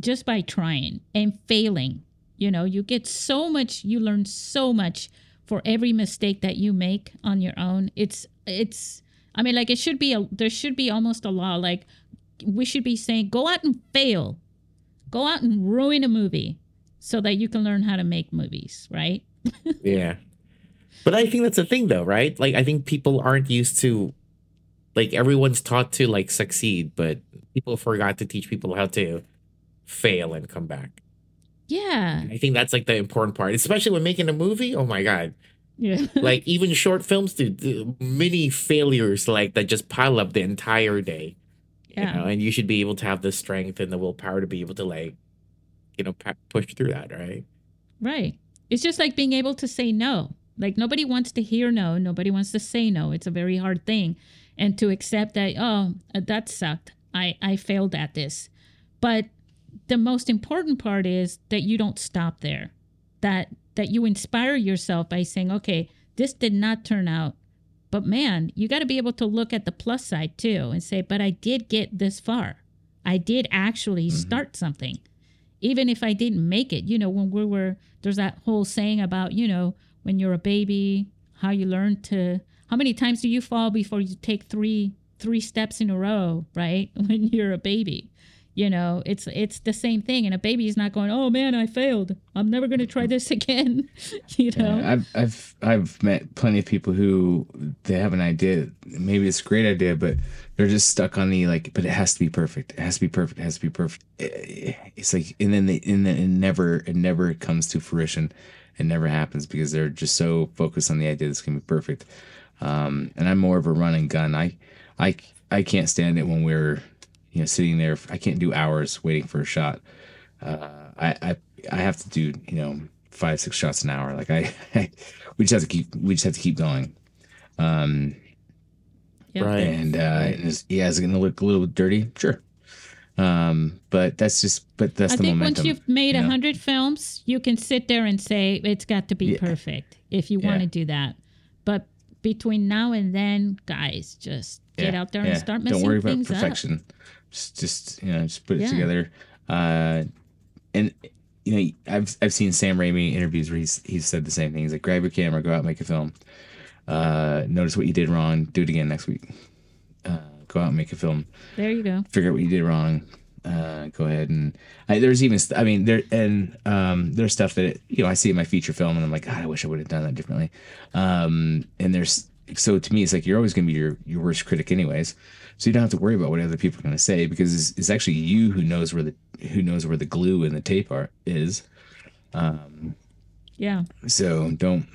just by trying and failing you know you get so much you learn so much for every mistake that you make on your own it's it's i mean like it should be a there should be almost a law like we should be saying go out and fail go out and ruin a movie so that you can learn how to make movies right Yeah. But I think that's the thing though, right? Like I think people aren't used to like everyone's taught to like succeed, but people forgot to teach people how to fail and come back. Yeah I think that's like the important part, especially when making a movie. Oh my god. yeah Like even short films do, do many failures like that just pile up the entire day. yeah You know, and you should be able to have the strength and the willpower to be able to like you know, push through that, right? Right. It's just like being able to say no. Like nobody wants to hear no. Nobody wants to say no. It's a very hard thing. And to accept that, oh, uh, that sucked. I, I failed at this. But the most important part is that you don't stop there. That that you inspire yourself by saying, okay, this did not turn out. But man, you got to be able to look at the plus side too and say, but I did get this far. I did actually mm-hmm. start something even if I didn't make it, you know, when we were, there's that whole saying about, you know, when you're a baby, how you learn to, how many times do you fall before you take three, three steps in a row, right? When you're a baby, you know, it's, it's the same thing. And a baby is not going, oh man, I failed. I'm never going to try this again. you know? Yeah, I've I've I've met plenty of people who they have an idea, maybe it's a great idea, but they're just stuck on the like, but it has to be perfect. It has to be perfect. It has to be perfect. Eh, It's like, and then they, and then it never, it never comes to fruition. It never happens because they're just so focused on the idea that's gonna be perfect. Um, and I'm more of a run and gun. I, I, I can't stand it when we're, you know, sitting there. I can't do hours waiting for a shot. Uh, I, I, I have to do, you know, five, six shots an hour. Like I, we just have to keep, we just have to keep going. Um, Yeah. Right. and uh, and is, yeah, is it gonna look a little dirty? Sure. Um, but that's just, but that's I the think momentum. once you've made a you know? hundred films, you can sit there and say it's got to be Yeah. perfect if you want to Yeah. do that. But between now and then, guys, just get out there yeah. and start messing Don't worry about things up. Just, you know, just put it Yeah. together. Uh, and you know, I've I've seen Sam Raimi interviews where he's he's said the same thing. He's like, grab your camera, go out, and make a film. Uh, notice what you did wrong, do it again next week. Uh, go out and make a film. There you go. Figure out what you did wrong. Uh, go ahead and I, there's even I mean there and um, there's stuff that you know I see in my feature film and I'm like God I wish I would have done that differently. Um, and there's so to me it's like you're always going to be your your worst critic anyways. So you don't have to worry about what other people are going to say because it's, it's actually you who knows where the who knows where the glue and the tape are is. Um, Yeah. so don't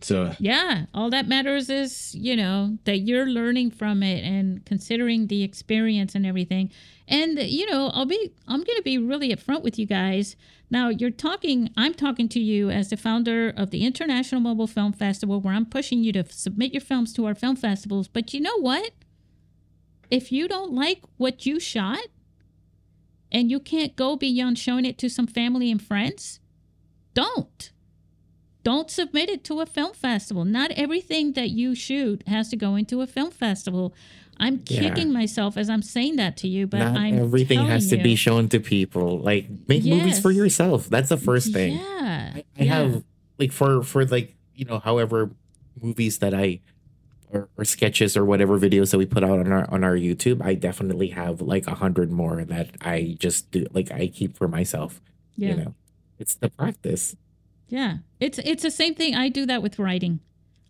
so Yeah. All that matters is, you know, that you're learning from it and considering the experience and everything. And, you know, I'll be, I'm going to be really upfront with you guys. Now, you're talking, I'm talking to you as the founder of the International Mobile Film Festival, where I'm pushing you to submit your films to our film festivals. But you know what? If you don't like what you shot and you can't go beyond showing it to some family and friends, don't don't submit it to a film festival. Not everything that you shoot has to go into a film festival. I'm Yeah. kicking myself as I'm saying that to you, but Not I'm everything has to telling be shown to people. Like make movies for yourself. That's the first thing. Yeah, I, I yeah. have like for for like you know however movies that I or, or sketches or whatever videos that we put out on our on our YouTube. I definitely have like a hundred more that I just do like I keep for myself. yeah, You know, it's the practice. Yeah. It's it's the same thing. I do that with writing.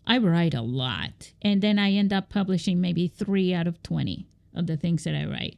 I write a lot, and then I end up publishing maybe three out of twenty of the things that I write.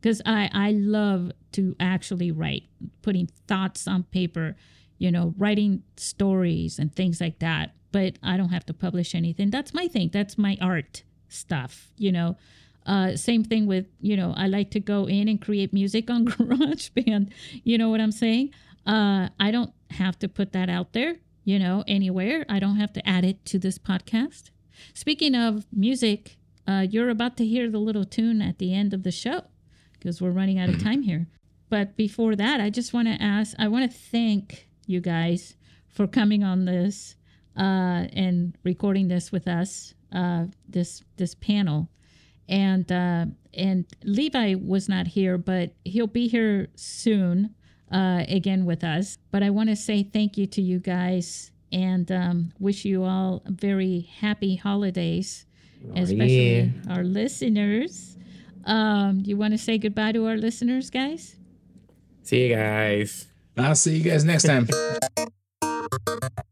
Because I I love to actually write, putting thoughts on paper, you know, writing stories and things like that. But I don't have to publish anything. That's my thing. That's my art stuff, you know. Uh, same thing with, you know, I like to go in and create music on GarageBand. You know what I'm saying? Uh, I don't have to put that out there, you know, anywhere. I don't have to add it to this podcast. Speaking of music, uh, you're about to hear the little tune at the end of the show because we're running out of time here. But before that, I just want to ask, I want to thank you guys for coming on this uh, and recording this with us, uh, this this panel. And uh, and Levi was not here, but he'll be here soon uh, again with us. But I want to say thank you to you guys and um, wish you all very happy holidays, especially Yeah. our listeners. Um, you want to say goodbye to our listeners, guys? See you guys. I'll see you guys next time.